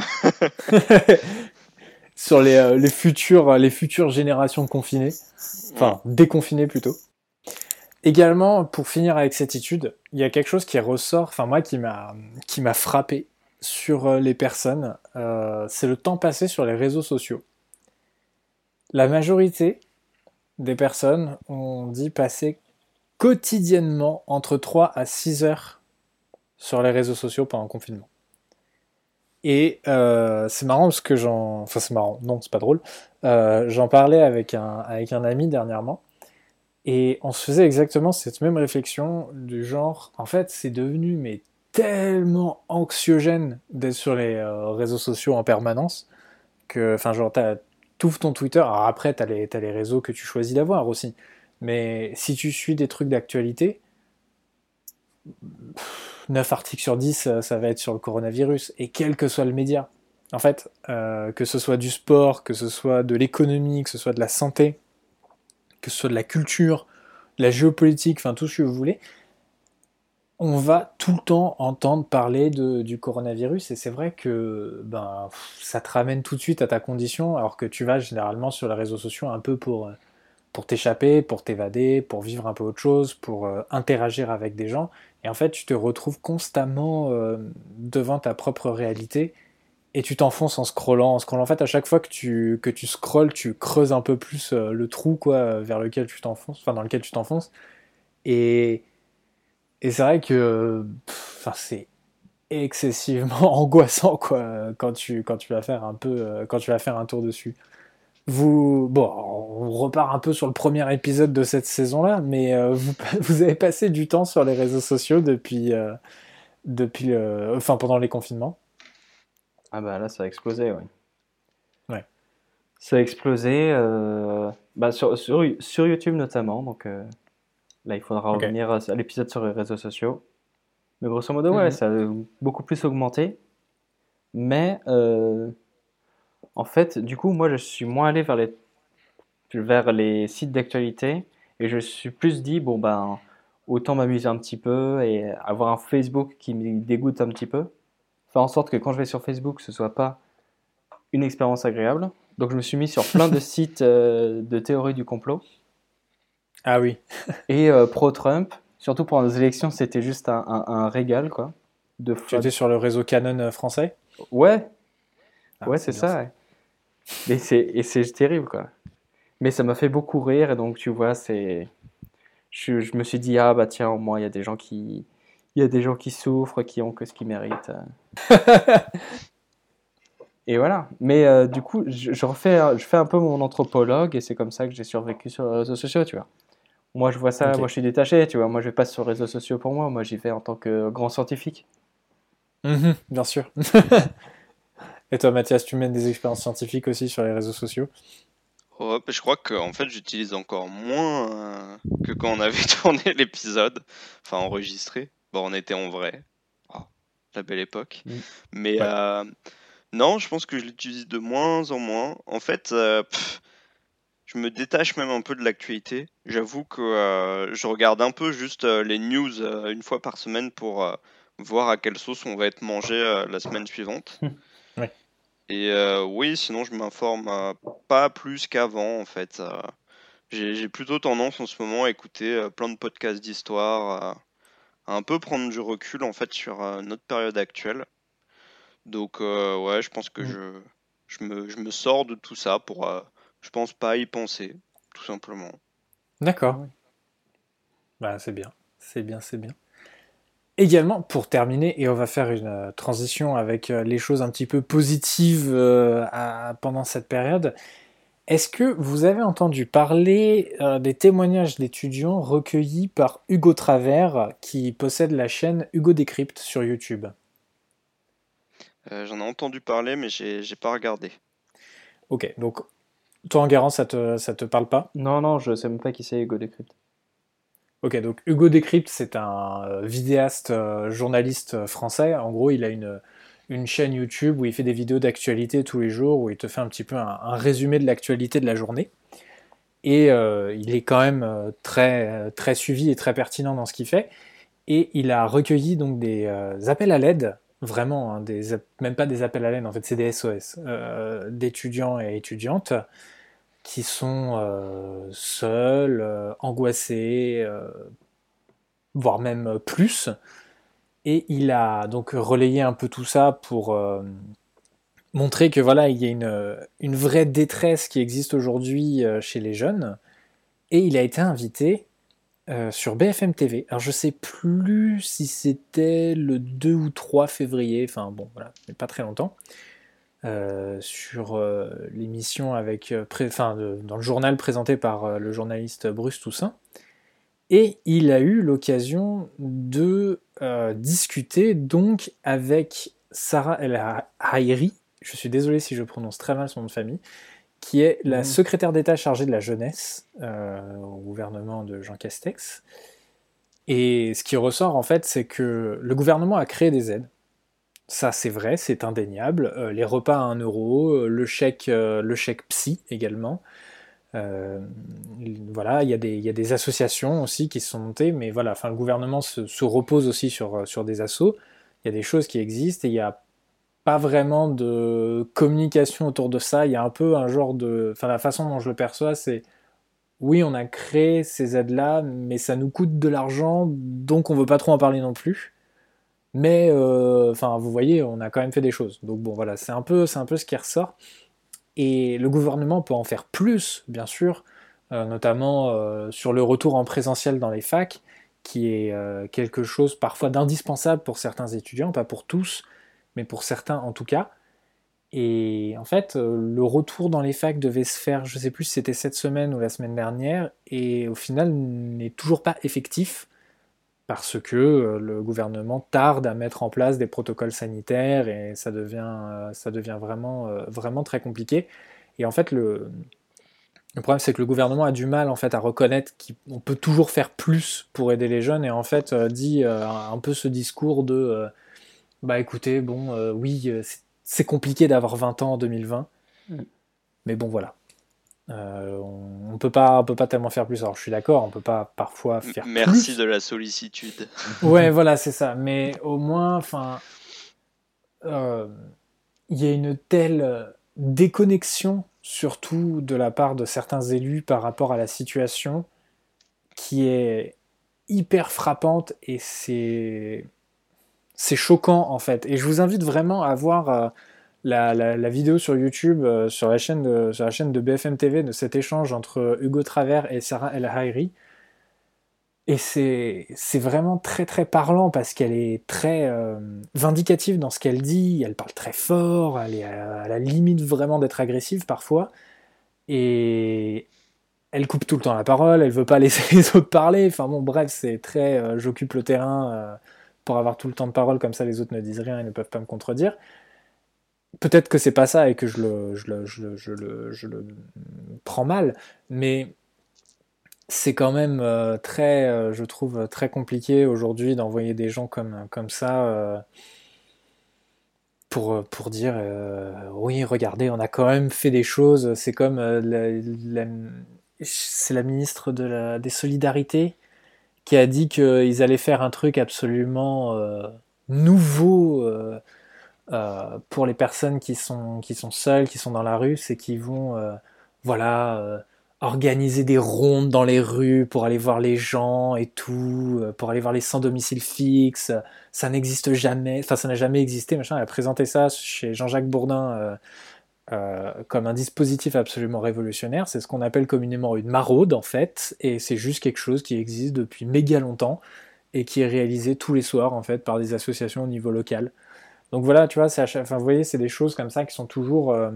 sur les, euh, les, futures, les futures générations confinées, enfin déconfinées plutôt. Également, pour finir avec cette étude, il y a quelque chose qui ressort, enfin moi qui m'a frappé sur euh, les personnes, c'est le temps passé sur les réseaux sociaux. La majorité des personnes ont dit passer quotidiennement entre 3 à 6 heures sur les réseaux sociaux pendant le confinement. Et euh, c'est marrant parce que j'en. Enfin, c'est marrant, non, c'est pas drôle. Euh, j'en parlais avec un, avec un ami dernièrement. Et on se faisait exactement cette même réflexion du genre, en fait, c'est devenu mais tellement anxiogène d'être sur les euh, réseaux sociaux en permanence que, enfin, genre, ouvres ton Twitter. Alors après, t'as les, as les réseaux que tu choisis d'avoir aussi. Mais si tu suis des trucs d'actualité, 9 articles sur 10, euh, ça va être sur le coronavirus, et quel que soit le média. En fait, euh, que ce soit du sport, que ce soit de l'économie, que ce soit de la santé, que ce soit de la culture, de la géopolitique, enfin tout ce que vous voulez, on va tout le temps entendre parler de, du coronavirus. Et c'est vrai que ben, ça te ramène tout de suite à ta condition alors que tu vas généralement sur les réseaux sociaux un peu pour, pour t'échapper, pour t'évader, pour vivre un peu autre chose, pour euh, interagir avec des gens. Et en fait, tu te retrouves constamment euh, devant ta propre réalité et tu t'enfonces en scrollant, en scrollant. En fait, à chaque fois que tu, que tu scrolles, tu creuses un peu plus euh, le trou quoi, vers lequel tu t'enfonces, enfin dans lequel tu t'enfonces. Et, et c'est vrai que c'est excessivement angoissant quoi, quand, tu, quand, tu vas faire un peu, euh, quand tu vas faire un tour dessus. Vous, bon, on repart un peu sur le premier épisode de cette saison-là, mais euh, vous, vous, avez passé du temps sur les réseaux sociaux depuis, depuis, enfin pendant les confinements. Ah bah là, ça a explosé, oui. Ouais. Ça a explosé, euh, bah sur, sur, sur, YouTube notamment, donc là, il faudra revenir à l'épisode sur les réseaux sociaux. Mais grosso modo, ouais, mhm. ça a beaucoup plus augmenté. Mais en fait, du coup, moi, je suis moins allé vers les, vers les sites d'actualité et je suis plus dit, bon, ben, autant m'amuser un petit peu et avoir un Facebook qui me dégoûte un petit peu. Faire en sorte que quand je vais sur Facebook, ce soit pas une expérience agréable. Donc, je me suis mis sur plein de sites euh, de théorie du complot. Ah oui. et euh, pro-Trump. Surtout pour les élections, c'était juste un, régal, quoi. De tu étais sur le réseau Canon euh, français? Ouais. Ah, ouais, c'est ça. Et c'est terrible, quoi. Mais ça m'a fait beaucoup rire, et donc, tu vois, c'est. Je, je, me suis dit, ah bah tiens, au moins, il y a des gens qui. Il y a des gens qui souffrent, qui ont que ce qu'ils méritent. et voilà. Mais euh, du coup, je, refais, je fais un peu mon anthropologue, et c'est comme ça que j'ai survécu sur les réseaux sociaux, tu vois. Moi, je vois ça, moi, je suis détaché, tu vois. Moi, je vais pas sur les réseaux sociaux pour moi, moi, j'y vais en tant que grand scientifique. Mhm, bien sûr. Et toi, Mathias, tu mènes des expériences scientifiques aussi sur les réseaux sociaux? Ouais, je crois que en fait, j'utilise encore moins euh, que quand on avait tourné l'épisode, enfin enregistré. Bon, on était en vrai. Oh, la belle époque. Mm. Mais euh, non, je pense que je l'utilise de moins en moins. En fait, euh, je me détache même un peu de l'actualité. J'avoue que je regarde un peu juste les news une fois par semaine pour voir à quelle sauce on va être mangé la semaine suivante. Et oui, sinon je m'informe pas plus qu'avant en fait. J'ai plutôt tendance en ce moment à écouter plein de podcasts d'histoire, à un peu prendre du recul en fait sur notre période actuelle. Donc ouais, je pense que mmh. je, je, me, je me sors de tout ça pour, je pense pas y penser, tout simplement. D'accord. Bah, c'est bien, c'est bien, c'est bien. Également, pour terminer, et on va faire une euh, transition avec euh, les choses un petit peu positives euh, pendant cette période, est-ce que vous avez entendu parler des témoignages d'étudiants recueillis par Hugo Travers, qui possède la chaîne Hugo Décrypte sur YouTube? J'en ai entendu parler, mais j'ai pas regardé. Ok, donc toi, en garant, ça te, ça te parle pas? Non, non, je sais même pas qui c'est Hugo Décrypte. Ok, donc Hugo Décrypte, c'est un euh, vidéaste euh, journaliste euh, français. En gros, il a une, une chaîne YouTube où il fait des vidéos d'actualité tous les jours, où il te fait un petit peu un, résumé de l'actualité de la journée. Et il est quand même très, très suivi et très pertinent dans ce qu'il fait. Et il a recueilli donc des appels à l'aide, vraiment, hein, des, même pas des appels à l'aide, en fait, c'est des SOS, d'étudiants et étudiantes qui sont euh, seuls, euh, angoissés, euh, voire même plus. Et il a donc relayé un peu tout ça pour montrer que voilà, il y a une, une vraie détresse qui existe aujourd'hui chez les jeunes. Et il a été invité sur BFM TV. Alors je sais plus si c'était le 2 ou 3 février, enfin bon voilà, mais pas très longtemps. Euh, sur euh, l'émission avec, euh, enfin, dans le journal présenté par le journaliste Bruce Toussaint. Et il a eu l'occasion de discuter donc avec Sarah El Haïri, je suis désolé si je prononce très mal son nom de famille, qui est la mmh. secrétaire d'État chargée de la jeunesse au gouvernement de Jean Castex. Et ce qui ressort en fait, c'est que le gouvernement a créé des aides ça, c'est vrai, c'est indéniable. Euh, les repas à 1 euro, euh, le chèque, euh, le chèque psy également. Voilà, il y, a des, associations aussi qui se sont montées, mais voilà, enfin, le gouvernement se, repose aussi sur, sur des assos. Il y a des choses qui existent et il n'y a pas vraiment de communication autour de ça. Il y a un peu un genre de. Enfin, la façon dont je le perçois, c'est oui, on a créé ces aides-là, mais ça nous coûte de l'argent, donc on veut pas trop en parler non plus. Mais euh, enfin, vous voyez, on a quand même fait des choses. Donc bon, voilà, c'est un peu, c'est un peu ce qui ressort. Et le gouvernement peut en faire plus, bien sûr, euh, notamment euh, sur le retour en présentiel dans les facs, qui est quelque chose parfois d'indispensable pour certains étudiants, pas pour tous, mais pour certains en tout cas. Et en fait, le retour dans les facs devait se faire, je sais plus si c'était cette semaine ou la semaine dernière, et au final n'est toujours pas effectif parce que euh, le gouvernement tarde à mettre en place des protocoles sanitaires et ça devient, euh, ça devient vraiment, euh, vraiment très compliqué. Et en fait, le, le problème, c'est que le gouvernement a du mal en fait à reconnaître qu'on peut toujours faire plus pour aider les jeunes et en fait dit un peu ce discours de bah écoutez, bon, oui, c'est compliqué d'avoir 20 ans en 2020, mm. mais bon voilà, euh, on, ne peut pas, peut pas tellement faire plus. Alors je suis d'accord, on peut pas parfois faire Merci de la sollicitude. ouais, voilà, c'est ça. Mais au moins, enfin, euh, il y a une telle déconnexion, surtout de la part de certains élus par rapport à la situation, qui est hyper frappante et c'est c'est choquant en fait. Et je vous invite vraiment à voir euh, la, vidéo sur YouTube, euh, sur, la chaîne de, sur la chaîne de BFM TV, de cet échange entre Hugo Travers et Sarah El Haïri. Et c'est vraiment très très parlant parce qu'elle est très euh, vindicative dans ce qu'elle dit, elle parle très fort, elle est à, la limite vraiment d'être agressive parfois. Et elle coupe tout le temps la parole, elle veut pas laisser les autres parler. Enfin bon, bref, c'est très euh, j'occupe le terrain pour avoir tout le temps de parole, comme ça les autres ne disent rien et ne peuvent pas me contredire peut-être que c'est pas ça et que je le, prends mal, mais c'est quand même euh, très, euh, je trouve, très compliqué aujourd'hui d'envoyer des gens comme, ça euh, pour, dire oui, regardez, on a quand même fait des choses. C'est comme c'est la ministre de la, des Solidarités qui a dit qu'ils allaient faire un truc absolument nouveau pour les personnes qui sont, qui sont seules, qui sont dans la rue, c'est qu'ils vont voilà, organiser des rondes dans les rues pour aller voir les gens et tout, pour aller voir les sans domicile fixe. Ça n'existe jamais, enfin ça n'a jamais existé. Machin. Elle a présenté ça chez Jean-Jacques Bourdin euh, comme un dispositif absolument révolutionnaire. C'est ce qu'on appelle communément une maraude en fait, et c'est juste quelque chose qui existe depuis méga longtemps et qui est réalisé tous les soirs en fait par des associations au niveau local. Donc voilà, tu vois, enfin, vous voyez, c'est des choses comme ça qui sont toujours euh,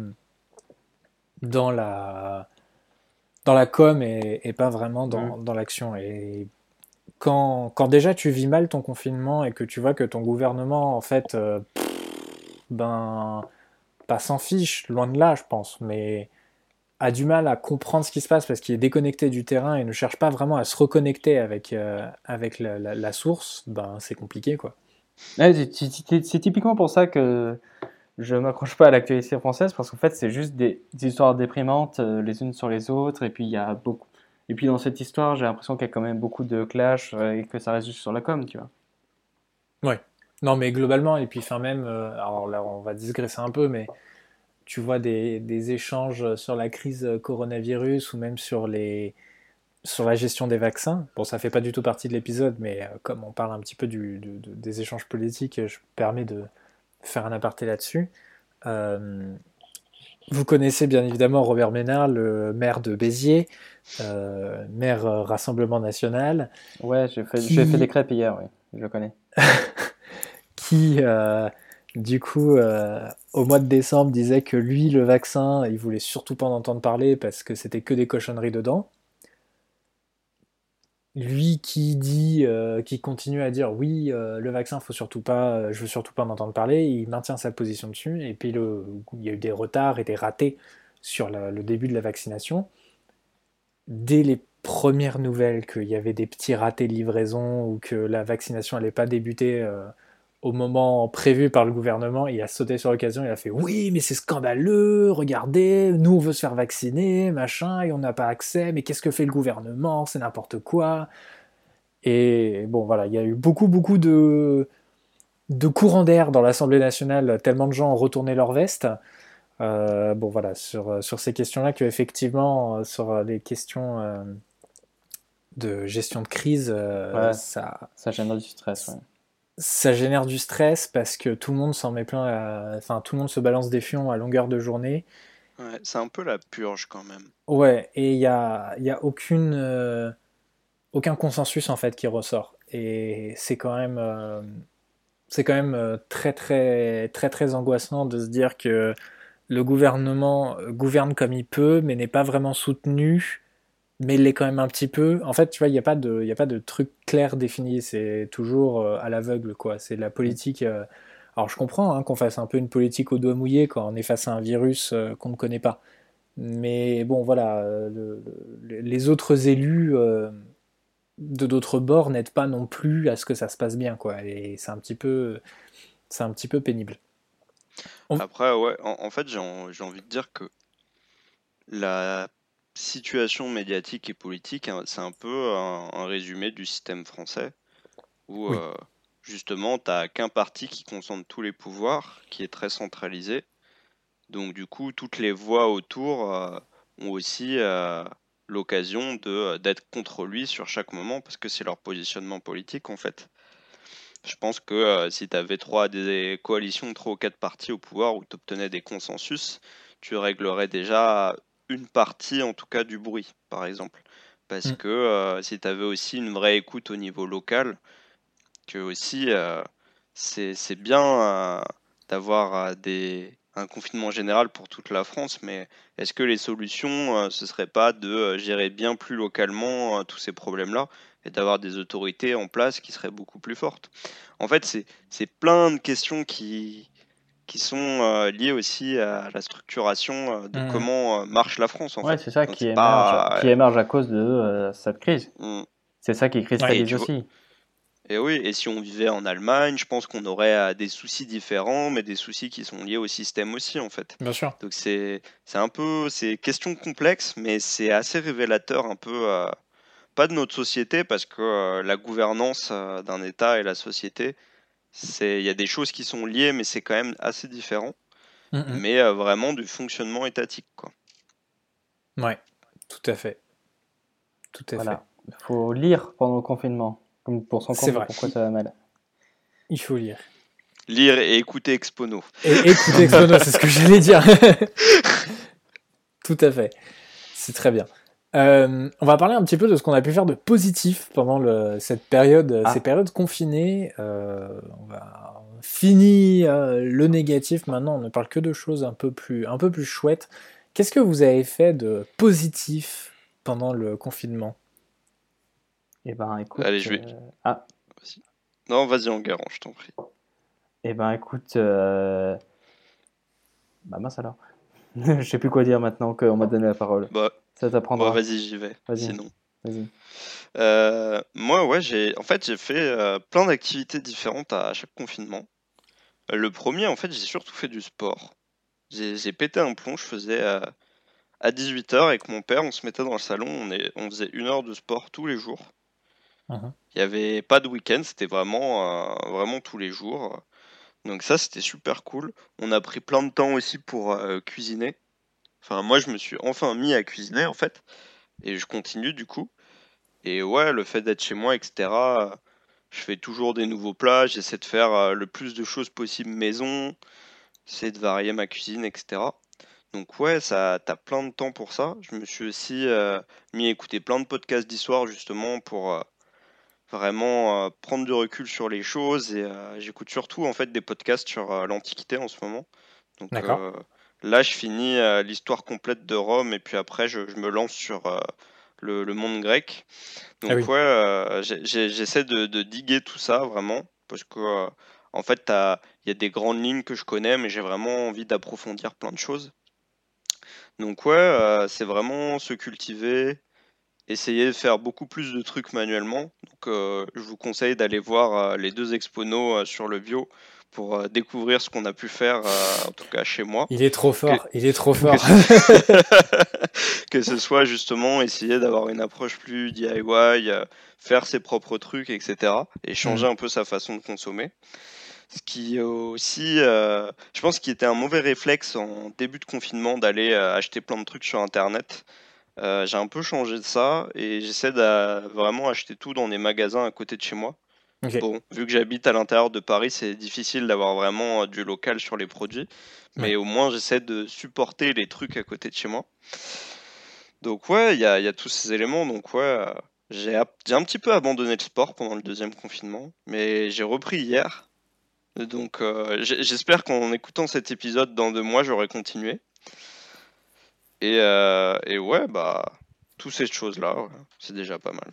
dans la dans la com et, pas vraiment dans, mmh. dans l'action. Et quand, quand, déjà tu vis mal ton confinement et que tu vois que ton gouvernement en fait, euh, ben s'en fiche, loin de là, je pense, mais a du mal à comprendre ce qui se passe parce qu'il est déconnecté du terrain et ne cherche pas vraiment à se reconnecter avec, euh, avec la, source, ben c'est compliqué quoi. C'est typiquement pour ça que je m'accroche pas à l'actualité française parce qu'en fait c'est juste des, histoires déprimantes euh, les unes sur les autres et puis il y a beaucoup et puis dans cette histoire j'ai l'impression qu'il y a quand même beaucoup de clash euh, et que ça reste juste sur la com tu vois. Ouais. Non, mais globalement, et puis enfin même, euh, alors là on va digresser un peu, mais tu vois des, des, échanges sur la crise coronavirus ou même sur les sur la gestion des vaccins. Bon, ça fait pas du tout partie de l'épisode, mais euh, comme on parle un petit peu du, des échanges politiques, je me permets de faire un aparté là-dessus. Euh, vous connaissez bien évidemment Robert Ménard, le maire de Béziers, maire Rassemblement National. Ouais, j'ai fait, fait des crêpes hier, oui, je le connais. qui, euh, du coup, euh, au mois de décembre, disait que lui, le vaccin, il voulait surtout pas en entendre parler parce que c'était que des cochonneries dedans. Lui qui dit, euh, qui continue à dire oui, le vaccin, faut surtout pas, je veux surtout pas en entendre parler, il maintient sa position dessus. Et puis il y a eu des retards et des ratés sur le début de la vaccination. Dès les premières nouvelles qu'il y avait des petits ratés de livraison ou que la vaccination n'allait pas débuter au moment prévu par le gouvernement, il a sauté sur l'occasion, il a fait oui, mais c'est scandaleux, regardez, nous on veut se faire vacciner, machin, et on n'a pas accès, mais qu'est-ce que fait le gouvernement, c'est n'importe quoi. Et bon, voilà, il y a eu beaucoup, beaucoup de, de courants d'air dans l'Assemblée nationale, tellement de gens ont retourné leur veste. Euh, bon, voilà, sur, sur ces questions-là, qu'effectivement, sur les questions euh, de gestion de crise, euh, ça. Ça génère du stress, ouais ça génère du stress parce que tout le monde s'en met plein, enfin tout le monde se balance des fions à longueur de journée. Ouais, c'est un peu la purge quand même. Ouais, et il y a, y a aucune, euh, aucun consensus en fait qui ressort. Et c'est quand même, euh, c'est quand même euh, très très très très angoissant de se dire que le gouvernement gouverne comme il peut, mais n'est pas vraiment soutenu mais il l'est quand même un petit peu. En fait, tu vois, il n'y a, pas de, a pas de truc clair défini, c'est toujours euh, à l'aveugle, quoi. C'est la politique. Euh, alors, je comprends hein, qu'on fasse un peu une politique au doigt mouillé quand on est face à un virus euh, qu'on ne connaît pas. Mais bon, voilà, les autres élus de d'autres bords n'aident pas non plus à ce que ça se passe bien, quoi. Et c'est un petit peu, c'est un petit peu pénible. Après, ouais, en fait, j'ai envie de dire que la situation médiatique et politique, hein, c'est un peu un, résumé du système français où euh, justement, tu n'as qu'un parti qui concentre tous les pouvoirs, qui est très centralisé. Donc du coup, toutes les voix autour euh, ont aussi euh, l'occasion de d'être contre lui sur chaque moment parce que c'est leur positionnement politique en fait. Je pense que si tu avais trois des coalitions, trois ou quatre partis au pouvoir où tu obtenais des consensus, tu réglerais déjà une partie en tout cas du bruit, par exemple. Parce mm. que euh, si tu avais aussi une vraie écoute au niveau local, que aussi euh, c'est bien euh, d'avoir des, un confinement général pour toute la France, mais est-ce que les solutions, ce serait pas de gérer bien plus localement tous ces problèmes-là et d'avoir des autorités en place qui seraient beaucoup plus fortes? En fait, c'est plein de questions qui, qui sont euh, liés aussi à la structuration euh, de mmh. comment euh, marche la France. En c'est ça qui, émerge, qui émerge à cause de cette crise. Mmh. C'est ça qui cristallise aussi. Et oui, et si on vivait en Allemagne, je pense qu'on aurait des soucis différents, mais des soucis qui sont liés au système aussi, en fait. Bien sûr. Donc c'est un peu, c'est question complexe, mais c'est assez révélateur un peu, pas de notre société, parce que la gouvernance d'un État et la société, il y a des choses qui sont liées, mais c'est quand même assez différent. Mais euh, vraiment du fonctionnement étatique, quoi. Ouais, tout à fait. Tout à Voilà. Il faut lire pendant le confinement, comme pour s'en C'est compte pourquoi ça va mal. fait. Il faut lire. Lire et écouter Expono. Et écoutez Expono, c'est ce que j'allais dire. Tout à fait. C'est très bien. Euh, on va parler un petit peu de ce qu'on a pu faire de positif pendant le- cette période, Ah. ces périodes confinées. Euh, on va on finit euh, le négatif. Maintenant, on ne parle que de choses un peu plus, un peu plus chouettes. Qu'est-ce que vous avez fait de positif pendant le confinement? Eh ben, écoute. Allez, je vais- euh, Ah, Non, vas-y, en garant, je t'en prie. eh ben, écoute. euh, Bah, mince alors. Je sais plus quoi dire maintenant qu'on m'a donné la parole. Bah, Ça t'apprendra. bon, vas-y, j'y vais. Vas-y. Sinon. Vas-y. Euh, moi, ouais, j'ai en fait j'ai fait euh, plein d'activités différentes à, à chaque confinement. Le premier, en fait, j'ai surtout fait du sport. J'ai j'ai pété un plomb. Je faisais euh, à 18h avec mon père, on se mettait dans le salon, on, est, on faisait une heure de sport tous les jours. Mhm. Il n'y avait pas de week-end, c'était vraiment, euh, vraiment tous les jours. Donc ça, c'était super cool. On a pris plein de temps aussi pour euh, cuisiner. Enfin, moi, je me suis enfin mis à cuisiner, en fait. Et je continue, du coup. Et ouais, le fait d'être chez moi, etc., je fais toujours des nouveaux plats. J'essaie de faire euh, le plus de choses possible maison. J'essaie de varier ma cuisine, etc. Donc ouais, ça, t'as plein de temps pour ça. Je me suis aussi euh, mis à écouter plein de podcasts d'histoire, justement, pour... euh, vraiment euh, prendre du recul sur les choses et euh, j'écoute surtout en fait des podcasts sur euh, l'Antiquité en ce moment. Donc D'accord. Là, je finis euh, l'histoire complète de Rome et puis après, je, je me lance sur euh, le, le monde grec. Donc Ah oui. ouais, euh, j'essaie de, de diguer tout ça vraiment parce que en fait, il y a des grandes lignes que je connais, mais j'ai vraiment envie d'approfondir plein de choses. Donc ouais, c'est vraiment se cultiver, essayer de faire beaucoup plus de trucs manuellement. Donc, je vous conseille d'aller voir les deux exponos sur le bio pour euh, découvrir ce qu'on a pu faire, euh, en tout cas chez moi. Il est trop fort. Il est trop fort. que ce soit justement essayer d'avoir une approche plus DIY, euh, faire ses propres trucs, etc. Et changer un peu sa façon de consommer. Ce qui aussi, euh, je pense qu'il était un mauvais réflexe en début de confinement d'aller acheter plein de trucs sur Internet. J'ai un peu changé de ça et j'essaie de vraiment acheter tout dans des magasins à côté de chez moi. Bon, vu que j'habite à l'intérieur de Paris, c'est difficile d'avoir vraiment euh, du local sur les produits. Mais au moins, j'essaie de supporter les trucs à côté de chez moi. Donc ouais, il y a, il y a tous ces éléments. Donc ouais, euh, j'ai un petit peu abandonné le sport pendant le deuxième confinement. Mais j'ai repris hier. Donc euh, j'espère qu'en écoutant cet épisode dans deux mois, j'aurai continué. Et, euh, et ouais, bah, toutes ces choses-là, ouais, c'est déjà pas mal.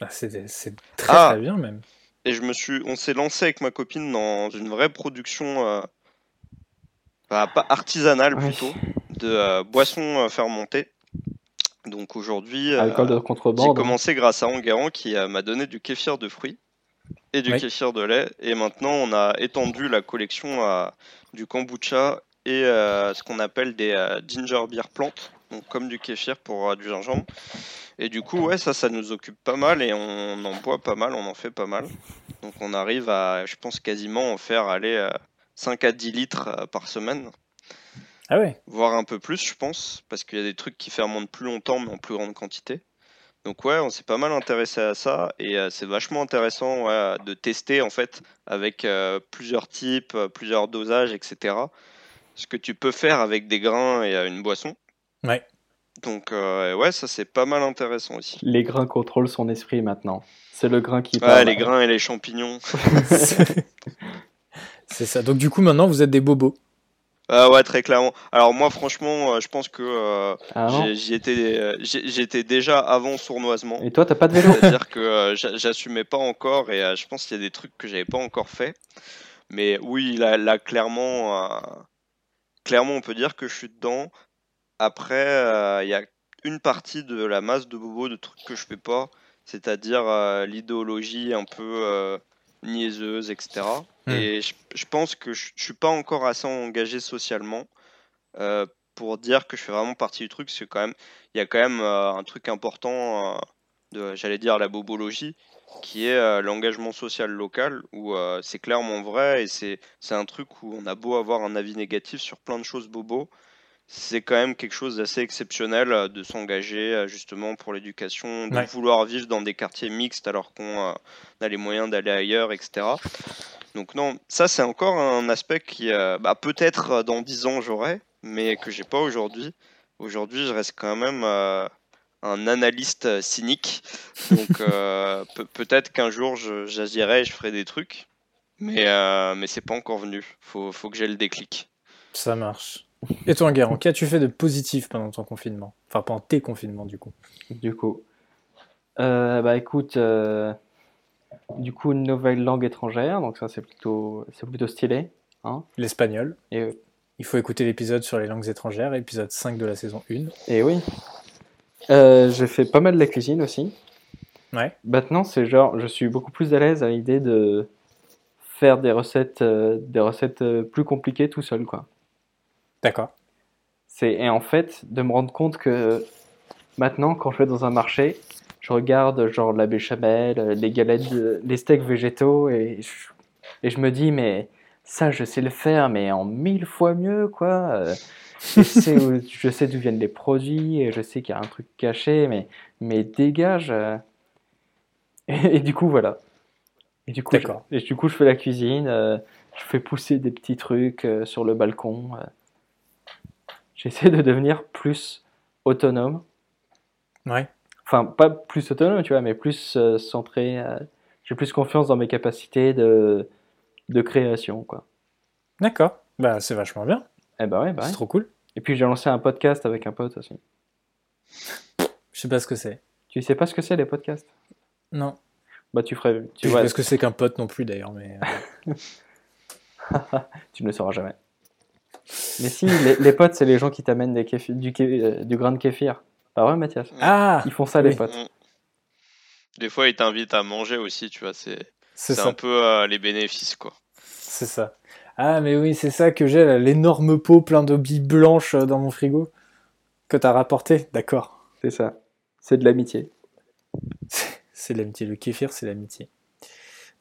Ah, c'est c'est très Ah. très bien même. Et je me suis, on s'est lancé avec ma copine dans une vraie production, euh, bah, pas artisanale Oui. plutôt, de euh, boissons euh, fermentées. Donc aujourd'hui, j'ai contrebande. commencé grâce à Enguerrand qui m'a donné du kéfir de fruits et du Oui. kéfir de lait. Et maintenant, on a étendu la collection à du kombucha et euh, ce qu'on appelle des euh, ginger beer plantes, donc comme du kéfir pour euh, du gingembre. Et du coup, ouais, ça, ça nous occupe pas mal et on en boit pas mal, on en fait pas mal. Donc on arrive à, je pense, quasiment en faire aller euh, 5 à 10 litres euh, par semaine Ah ouais. voire un peu plus, je pense, parce qu'il y a des trucs qui fermentent plus longtemps, mais en plus grande quantité. Donc ouais, on s'est pas mal intéressé à ça, et euh, c'est vachement intéressant ouais, de tester en fait avec euh, plusieurs types, euh, plusieurs dosages, etc. Ce que tu peux faire avec des grains et euh, une boisson. Ouais. Donc euh, ouais, ça c'est pas mal intéressant aussi. Les grains contrôlent son esprit maintenant. C'est le grain qui Ouais, parle. les grains et les champignons. c'est ça. Donc du coup maintenant vous êtes des bobos. Ah ouais, très clairement. Alors moi, franchement, euh, je pense que euh, Ah j'y étais, j'étais déjà avant sournoisement. Et toi, t'as pas de vélo? C'est-à-dire que euh, j'a- j'assumais pas encore et euh, je pense qu'il y a des trucs que j'avais pas encore fait. Mais oui, là, là, clairement, euh, clairement, on peut dire que je suis dedans. Après, euh, il y a une partie de la masse de bobos de trucs que je fais pas, c'est-à-dire euh, l'idéologie un peu euh, niaiseuse, etc. Hmm. Et je, je pense que je, je suis pas encore assez engagé socialement euh, pour dire que je fais vraiment partie du truc, que quand même, il y a quand même euh, un truc important. euh, de j'allais dire, la bobologie, qui est l'engagement social local, où c'est clairement vrai et c'est un truc où on a beau avoir un avis négatif sur plein de choses bobo, c'est quand même quelque chose d'assez exceptionnel euh, de s'engager euh, justement pour l'éducation, de vouloir vivre dans des quartiers mixtes alors qu'on euh, a les moyens d'aller ailleurs, etc. Donc non, ça c'est encore un aspect qui, bah, peut-être dans 10 ans j'aurai, mais que j'ai pas aujourd'hui. Aujourd'hui, je reste quand même un analyste cynique. Donc peut-être qu'un jour j'agirai et je ferai des trucs, mais, mais c'est pas encore venu. Faut, faut que j'ai le déclic. Ça marche. Et toi, Guérin, qu'as-tu fait de positif pendant ton confinement? Enfin, pendant tes confinements, du coup? Du coup. Euh, bah écoute, euh, du coup, une nouvelle langue étrangère, donc ça, c'est plutôt, c'est plutôt stylé. Hein L'espagnol. Et Il faut écouter l'épisode sur les langues étrangères, épisode 5 de la saison 1. Et oui. Euh, j'ai fait pas mal de la cuisine aussi. Ouais. Maintenant, c'est genre, je suis beaucoup plus à l'aise à l'idée de faire des recettes, des recettes plus compliquées tout seul, quoi. D'accord. C'est et en fait de me rendre compte que maintenant quand je vais dans un marché, je regarde genre la béchamel, les galettes, les steaks végétaux et je, et je me dis mais ça je sais le faire mais en mille fois mieux quoi. je sais, je sais d'où viennent les produits et je sais qu'il y a un truc caché mais mais dégage. Et, du coup voilà. Et du coup, je, et du coup je fais la cuisine, euh, je fais pousser des petits trucs euh, sur le balcon. Euh. J'essaie de devenir plus autonome. Ouais. Enfin, pas plus autonome, tu vois, mais plus euh, centré. Euh, j'ai plus confiance dans mes capacités de, de création, quoi. D'accord. Bah, c'est vachement bien. Eh bah ouais, bah C'est trop cool. Et puis j'ai lancé un podcast avec un pote aussi. Je sais pas ce que c'est. Tu sais pas ce que c'est les podcasts? Non. Bah tu ferais. Tu vois ce que c'est qu'un pote non plus d'ailleurs, mais. Euh. tu ne le sauras jamais. Mais si, les, potes, c'est les gens qui t'amènent du, euh, du grain de kéfir. Pas vrai, Mathias? Ah Ils font ça, les potes. Mm. Des fois, ils t'invitent à manger aussi, tu vois. C'est c'est un peu euh, les bénéfices, quoi. C'est ça. Ah, mais oui, c'est ça que j'ai, l'énorme pot plein de billes blanches euh, dans mon frigo. Que t'as rapporté, d'accord. C'est ça. C'est de l'amitié. C'est l'amitié. Le kéfir, c'est l'amitié.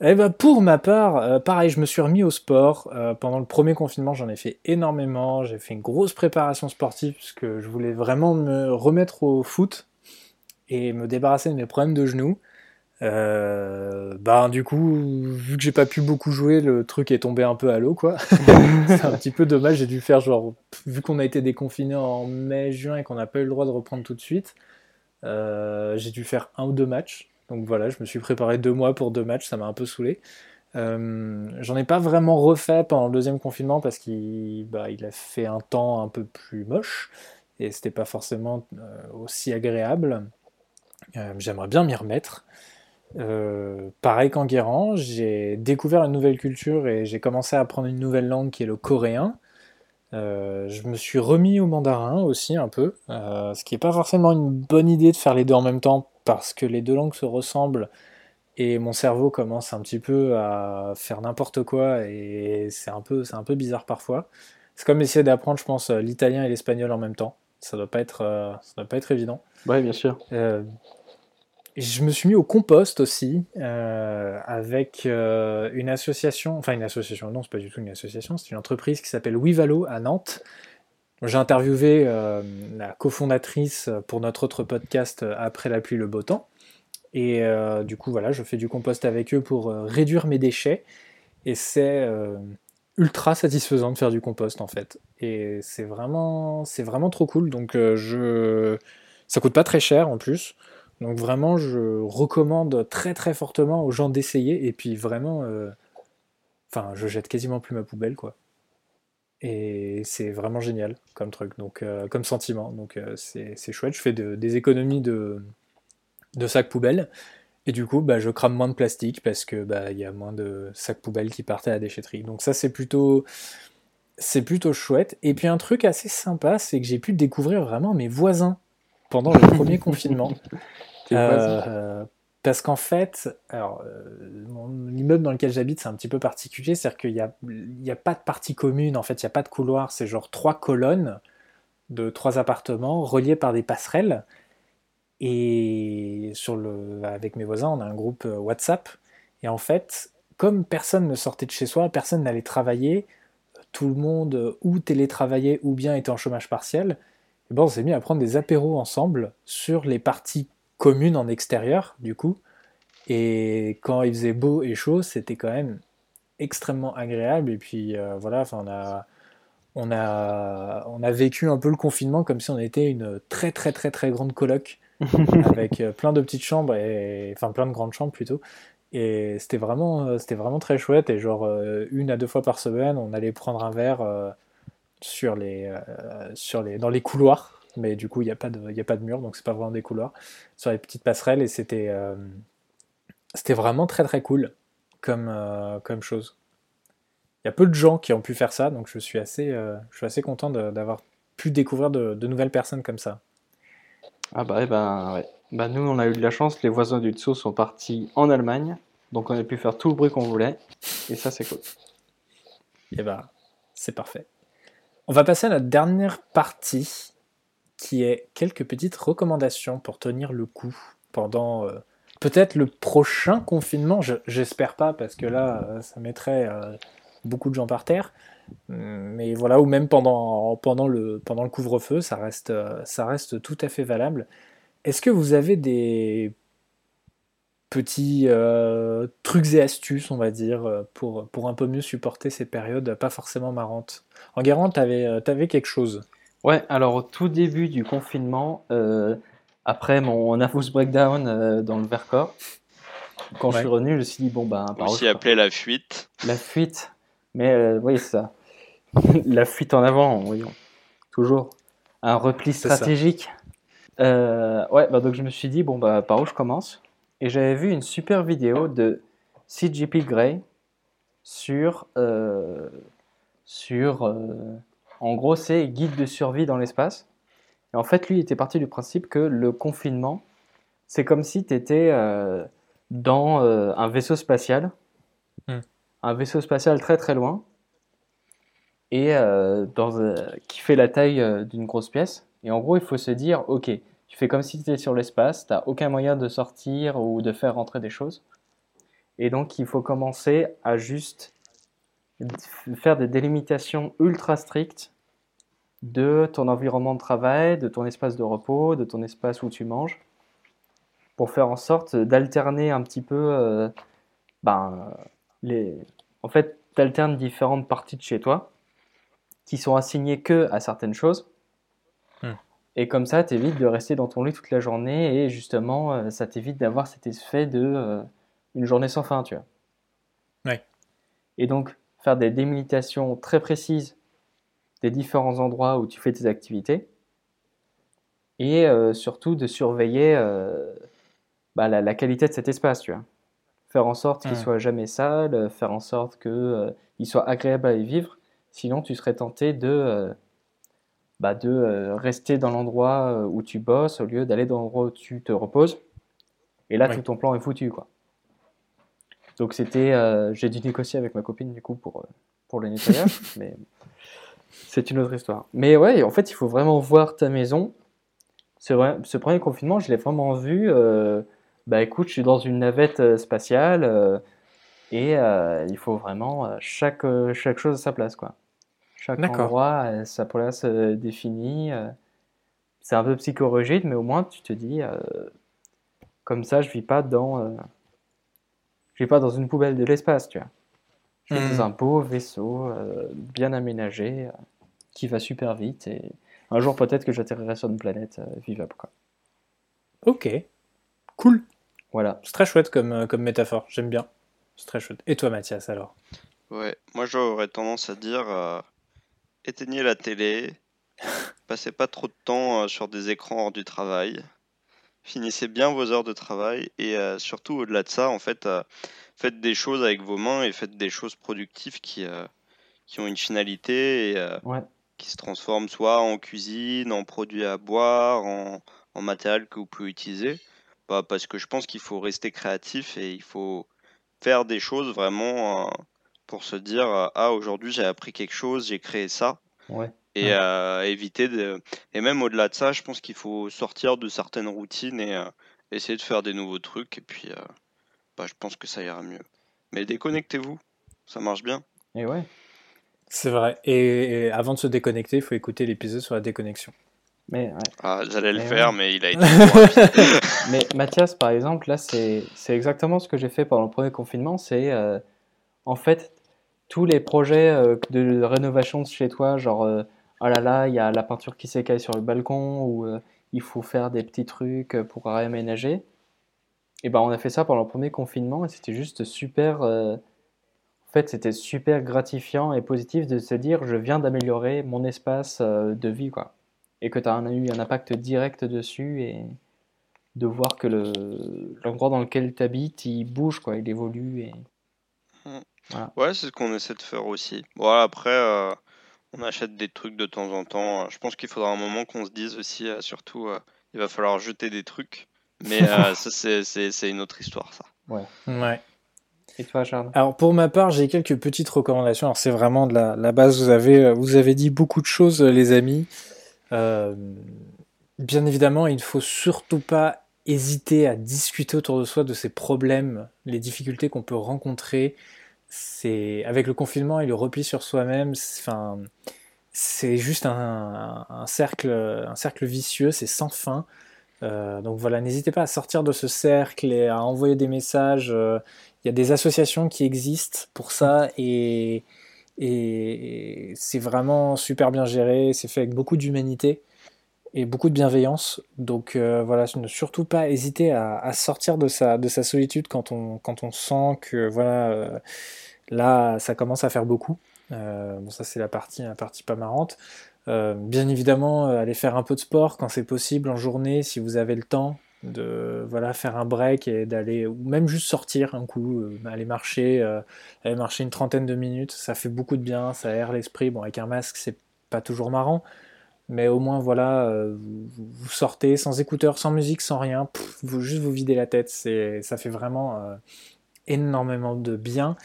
Eh ben pour ma part, euh, pareil, je me suis remis au sport. Euh, pendant le premier confinement, j'en ai fait énormément. J'ai fait une grosse préparation sportive puisque je voulais vraiment me remettre au foot et me débarrasser de mes problèmes de genoux. Euh, bah du coup, vu que j'ai pas pu beaucoup jouer, le truc est tombé un peu à l'eau quoi. C'est un petit peu dommage. J'ai dû faire genre, vu qu'on a été déconfiné en mai-juin et qu'on n'a pas eu le droit de reprendre tout de suite, j'ai dû faire un ou deux matchs. Donc voilà, je me suis préparé deux mois pour deux matchs, ça m'a un peu saoulé. Euh, j'en ai pas vraiment refait pendant le deuxième confinement parce qu'il bah, a fait un temps un peu plus moche et c'était pas forcément euh, aussi agréable. Euh, j'aimerais bien m'y remettre. pareil qu'en j'ai découvert une nouvelle culture et j'ai commencé à apprendre une nouvelle langue qui est le coréen. je me suis remis au mandarin aussi un peu, ce qui n'est pas forcément une bonne idée de faire les deux en même temps parce que les deux langues se ressemblent et mon cerveau commence un petit peu à faire n'importe quoi et c'est un peu, c'est un peu bizarre parfois. C'est comme essayer d'apprendre, je pense, l'italien et l'espagnol en même temps. Ça doit pas être, euh, ça doit pas être évident. Oui, bien sûr. Euh, je me suis mis au compost aussi euh, avec une association, enfin une association, non, c'est pas du tout une association, c'est une entreprise qui s'appelle Wivalo à Nantes j'ai interviewé euh, la cofondatrice pour notre autre podcast euh, Après la pluie, le beau temps. Et euh, du coup, voilà, je fais du compost avec eux pour réduire mes déchets. Et c'est ultra satisfaisant de faire du compost en fait. Et c'est vraiment, c'est vraiment trop cool. Donc je, ça coûte pas très cher en plus. Donc vraiment, je recommande très très fortement aux gens d'essayer. Et puis vraiment, enfin, je jette quasiment plus ma poubelle quoi. Et c'est vraiment génial comme truc, donc euh, comme sentiment. Donc euh, c'est chouette. Je fais des économies de, de sacs poubelles. Et du coup, bah, je crame moins de plastique parce que bah, y a moins de sacs poubelles qui partaient à la déchetterie. Donc ça, c'est plutôt, c'est plutôt chouette. Et puis un truc assez sympa, c'est que j'ai pu découvrir vraiment mes voisins pendant le premier confinement. Euh, parce qu'en fait, euh, l'immeuble dans lequel j'habite, c'est un petit peu particulier, c'est-à-dire qu'il n'y a, pas de partie commune, en fait, il n'y a pas de couloir, c'est genre trois colonnes de trois appartements reliés par des passerelles. Et avec mes voisins, on a un groupe WhatsApp. Et en fait, comme personne ne sortait de chez soi, personne n'allait travailler, tout le monde ou télétravaillait ou bien était en chômage partiel, on s'est mis à prendre des apéros ensemble sur les parties communes en extérieur, du coup. Et quand il faisait beau et chaud, c'était quand même extrêmement agréable. Et puis euh, voilà, on a, on, a, on a vécu un peu le confinement comme si on était une très très très très grande coloc avec euh, plein de petites chambres, et, enfin plein de grandes chambres plutôt. Et c'était vraiment, euh, c'était vraiment très chouette. Et genre, une à deux fois par semaine, on allait prendre un verre sur les, sur les, dans les couloirs. Mais du coup, il n'y a, pas de, a pas de mur, donc c'est pas vraiment des couloirs. Sur les petites passerelles. Et c'était c'était vraiment très très cool comme, euh, comme chose. Il y a peu de gens qui ont pu faire ça, donc je suis assez, euh, je suis assez content d'avoir pu découvrir de, nouvelles personnes comme ça. Ah bah, eh ben, ouais. bah nous on a eu de la chance, les voisins du dessous sont partis en Allemagne, donc on a pu faire tout le bruit qu'on voulait, et ça c'est cool. Et eh bah c'est parfait. On va passer à la dernière partie, qui est quelques petites recommandations pour tenir le coup pendant euh, peut-être le prochain confinement, j'espère pas, parce que là, euh, ça mettrait euh, beaucoup de gens par terre. Mais voilà, ou même pendant, pendant le, pendant le couvre-feu, ça reste, ça reste tout à fait valable. Est-ce que vous avez des petits trucs et astuces, on va dire, pour, pour un peu mieux supporter ces périodes pas forcément marrantes? En Guérant, tu avais, avais, quelque chose Ouais, alors au tout début du confinement, après mon nervous breakdown euh, dans le Vercors, quand je suis revenu, je me suis dit, bon, bah. Aussi appelé la fuite. La fuite? Mais euh, oui, ça. la fuite en avant, voyons. Toujours. Un repli stratégique. Euh, ouais, bah, donc je me suis dit, bon, bah, par où je commence? Et j'avais vu une super vidéo de CGP Grey sur. sur en gros, c'est guide de survie dans l'espace. Et en fait, lui, il était parti du principe que le confinement, c'est comme si tu étais euh, dans euh, un vaisseau spatial, hmm. un vaisseau spatial très très loin, et euh, dans, qui fait la taille d'une grosse pièce. Et en gros, il faut se dire, ok, tu fais comme si tu étais sur l'espace, tu n'as aucun moyen de sortir ou de faire rentrer des choses. Et donc, il faut commencer à juste faire des délimitations ultra strictes de ton environnement de travail, de ton espace de repos, de ton espace où tu manges, pour faire en sorte d'alterner un petit peu, euh, ben, les... en fait, tu alternes différentes parties de chez toi qui sont assignées que à certaines choses. Hmm. Et comme ça, tu évites de rester dans ton lit toute la journée et justement, euh, ça t'évite d'avoir cet effet de euh, une journée sans fin, tu vois. Ouais. Et donc, faire des délimitations très précises des différents endroits où tu fais tes activités et euh, surtout de surveiller euh, bah, la, qualité de cet espace, tu vois. Faire en sorte qu'il soit jamais sale, faire en sorte qu'il euh, soit agréable à y vivre, sinon tu serais tenté de, bah, de rester dans l'endroit où tu bosses au lieu d'aller dans l'endroit où tu te reposes. Et là, tout ton plan est foutu, quoi. Donc c'était, j'ai dû négocier avec ma copine du coup pour, pour le nettoyage, mais c'est une autre histoire. Mais ouais, en fait, il faut vraiment voir ta maison. Ce premier confinement, je l'ai vraiment vu. Euh, bah écoute, je suis dans une navette euh, spatiale euh, et il faut vraiment chaque, chaque chose à sa place, quoi. Chaque endroit a sa place définie. c'est un peu psychorigide, mais au moins tu te dis, comme ça, je vis pas dans, je pas dans une poubelle de l'espace, tu vois. Je suis dans hmm. un beau vaisseau, bien aménagé qui va super vite et un jour peut-être que j'atterrirai sur une planète euh, vivable. Quoi. Ok, cool. Voilà. C'est très chouette comme, euh, comme métaphore, j'aime bien. C'est très chouette. Et toi Mathias alors? Ouais, moi j'aurais tendance à dire euh, éteignez la télé, passez pas trop de temps sur des écrans hors du travail, finissez bien vos heures de travail et surtout au-delà de ça, en fait, faites des choses avec vos mains et faites des choses productives qui, qui ont une finalité et, ouais qui se transforme soit en cuisine, en produits à boire, en, matériel que vous pouvez utiliser. Bah, parce que je pense qu'il faut rester créatif et il faut faire des choses vraiment euh, pour se dire euh, ah aujourd'hui j'ai appris quelque chose, j'ai créé ça. Ouais. Et éviter de... Et même au-delà de ça, je pense qu'il faut sortir de certaines routines et essayer de faire des nouveaux trucs. Et puis, bah, je pense que ça ira mieux. Mais déconnectez-vous, ça marche bien. Et ouais. C'est vrai. Et, avant de se déconnecter, il faut écouter l'épisode sur la déconnexion. Mais, ah, j'allais le faire, mais il a été. mais Mathias, par exemple, là, c'est exactement ce que j'ai fait pendant le premier confinement. C'est euh, en fait tous les projets euh, de rénovation de chez toi, genre euh, oh là là, il y a la peinture qui s'écaille sur le balcon ou il faut faire des petits trucs pour réaménager. Et ben, on a fait ça pendant le premier confinement et c'était juste super. en fait, c'était super gratifiant et positif de se dire je viens d'améliorer mon espace de vie, quoi et que tu as eu un impact direct dessus et de voir que l'endroit dans lequel tu habites, il bouge, quoi, il évolue. Et... Mmh. Ouais, c'est ce qu'on essaie de faire aussi. Bon, après, euh, on achète des trucs de temps en temps. Je pense qu'il faudra un moment qu'on se dise aussi, euh, surtout, euh, il va falloir jeter des trucs. Mais ça, c'est une autre histoire, ça. Ouais. Ouais. Et toi, Charles? Alors pour ma part, j'ai quelques petites recommandations. Alors c'est vraiment de la, la, base. Vous avez, vous avez dit beaucoup de choses, les amis. Euh, bien évidemment, il ne faut surtout pas hésiter à discuter autour de soi de ces problèmes, les difficultés qu'on peut rencontrer. C'est avec le confinement et le repli sur soi-même, enfin, c'est juste un, cercle, un cercle vicieux, c'est sans fin. Euh, donc voilà, n'hésitez pas à sortir de ce cercle et à envoyer des messages. Euh, il y a des associations qui existent pour ça et et c'est vraiment super bien géré, c'est fait avec beaucoup d'humanité et beaucoup de bienveillance. Donc euh, voilà, ne surtout pas hésiter à, sortir de sa, de sa solitude quand on, quand on sent que voilà, euh, là ça commence à faire beaucoup. Euh, bon ça c'est la partie, la partie pas marrante. bien évidemment, aller faire un peu de sport quand c'est possible en journée, si vous avez le temps, de voilà faire un break et d'aller ou même juste sortir un coup aller marcher euh, aller marcher une trentaine de minutes ça fait beaucoup de bien ça aère l'esprit bon avec un masque c'est pas toujours marrant mais au moins voilà euh, vous, sortez sans écouteurs sans musique sans rien. Vous juste vous videz la tête. C'est ça fait vraiment énormément de bien.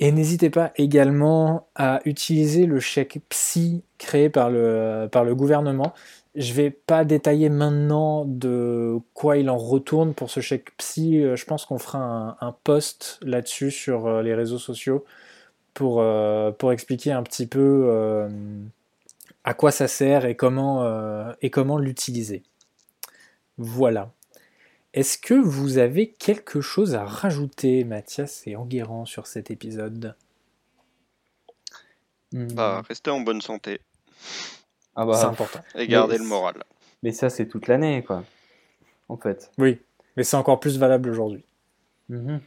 Et n'hésitez pas également à utiliser le chèque psy créé par le, par le gouvernement. Je vais pas détailler maintenant de quoi il en retourne pour ce chèque psy. Euh, je pense qu'on fera un, post là-dessus sur euh, les réseaux sociaux pour, euh, pour expliquer un petit peu à quoi ça sert et comment, et comment l'utiliser. Voilà. Est-ce que vous avez quelque chose à rajouter, Mathias et Enguerrand, sur cet épisode? Bah, restez en bonne santé. Ah bah, c'est important. Et garder le moral. Mais ça, c'est toute l'année, quoi. En fait. Oui, mais c'est encore plus valable aujourd'hui. Mhm.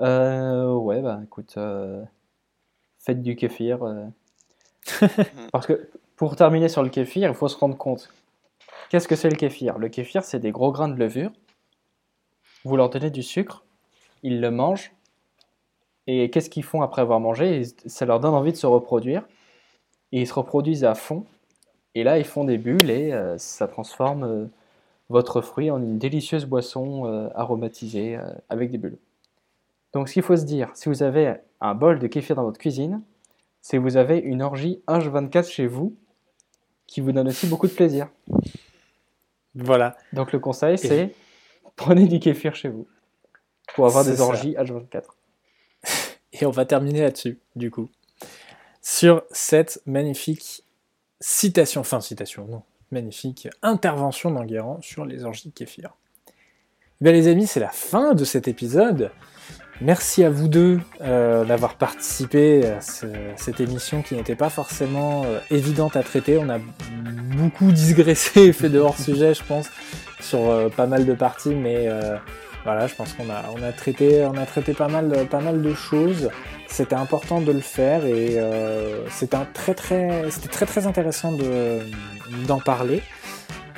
Euh, ouais, bah écoute, euh, faites du kéfir. Euh. Parce que pour terminer sur le kéfir, il faut se rendre compte. Qu'est-ce que c'est le kéfir? Le kéfir, c'est des gros grains de levure. Vous leur donnez du sucre, ils le mangent. Et qu'est-ce qu'ils font après avoir mangé? Ça leur donne envie de se reproduire et ils se reproduisent à fond. Et là, ils font des bulles et euh, ça transforme euh, votre fruit en une délicieuse boisson euh, aromatisée avec des bulles. Donc, ce qu'il faut se dire, si vous avez un bol de kéfir dans votre cuisine, c'est que vous avez une orgie H24 chez vous qui vous donne aussi beaucoup de plaisir. Voilà. Donc, le conseil, c'est prenez du kéfir chez vous pour avoir des orgies H24. Et on va terminer là-dessus, du coup sur cette magnifique citation, enfin citation, non, magnifique intervention d'Enguerrand sur les orgies kéfir. Bien les amis, c'est la fin de cet épisode. Merci à vous deux euh, d'avoir participé à cette émission qui n'était pas forcément euh, évidente à traiter. On a beaucoup digressé et fait de hors-sujet, je pense, sur euh, pas mal de parties, mais voilà, je pense qu'on a, on a, traité, on a traité pas mal, pas mal de choses. C'était important de le faire et c'était très, très, très, très intéressant de, d'en parler.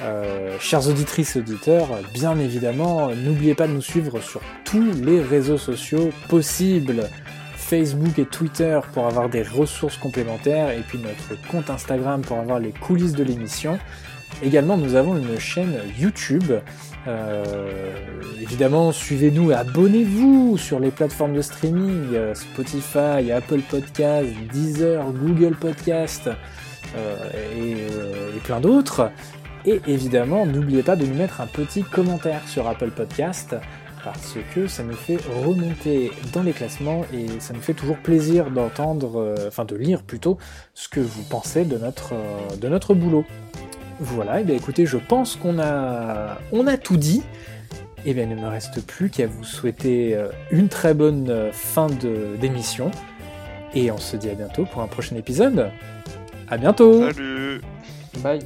Euh, chères auditrices et auditeurs, bien évidemment, n'oubliez pas de nous suivre sur tous les réseaux sociaux possibles. Facebook et Twitter pour avoir des ressources complémentaires et puis notre compte Instagram pour avoir les coulisses de l'émission. Également, nous avons une chaîne YouTube. évidemment, suivez-nous et abonnez-vous sur les plateformes de streaming, Spotify, Apple Podcast, Deezer, Google Podcast et, plein d'autres. Et évidemment, n'oubliez pas de nous mettre un petit commentaire sur Apple Podcast parce que ça nous fait remonter dans les classements et ça nous fait toujours plaisir d'entendre, euh, enfin de lire plutôt, ce que vous pensez de notre, euh, de notre boulot. Voilà, et bien écoutez, je pense qu'on a, on a tout dit. Et bien il ne me reste plus qu'à vous souhaiter euh, une très bonne fin d'émission. Et on se dit à bientôt pour un prochain épisode. À bientôt Salut Bye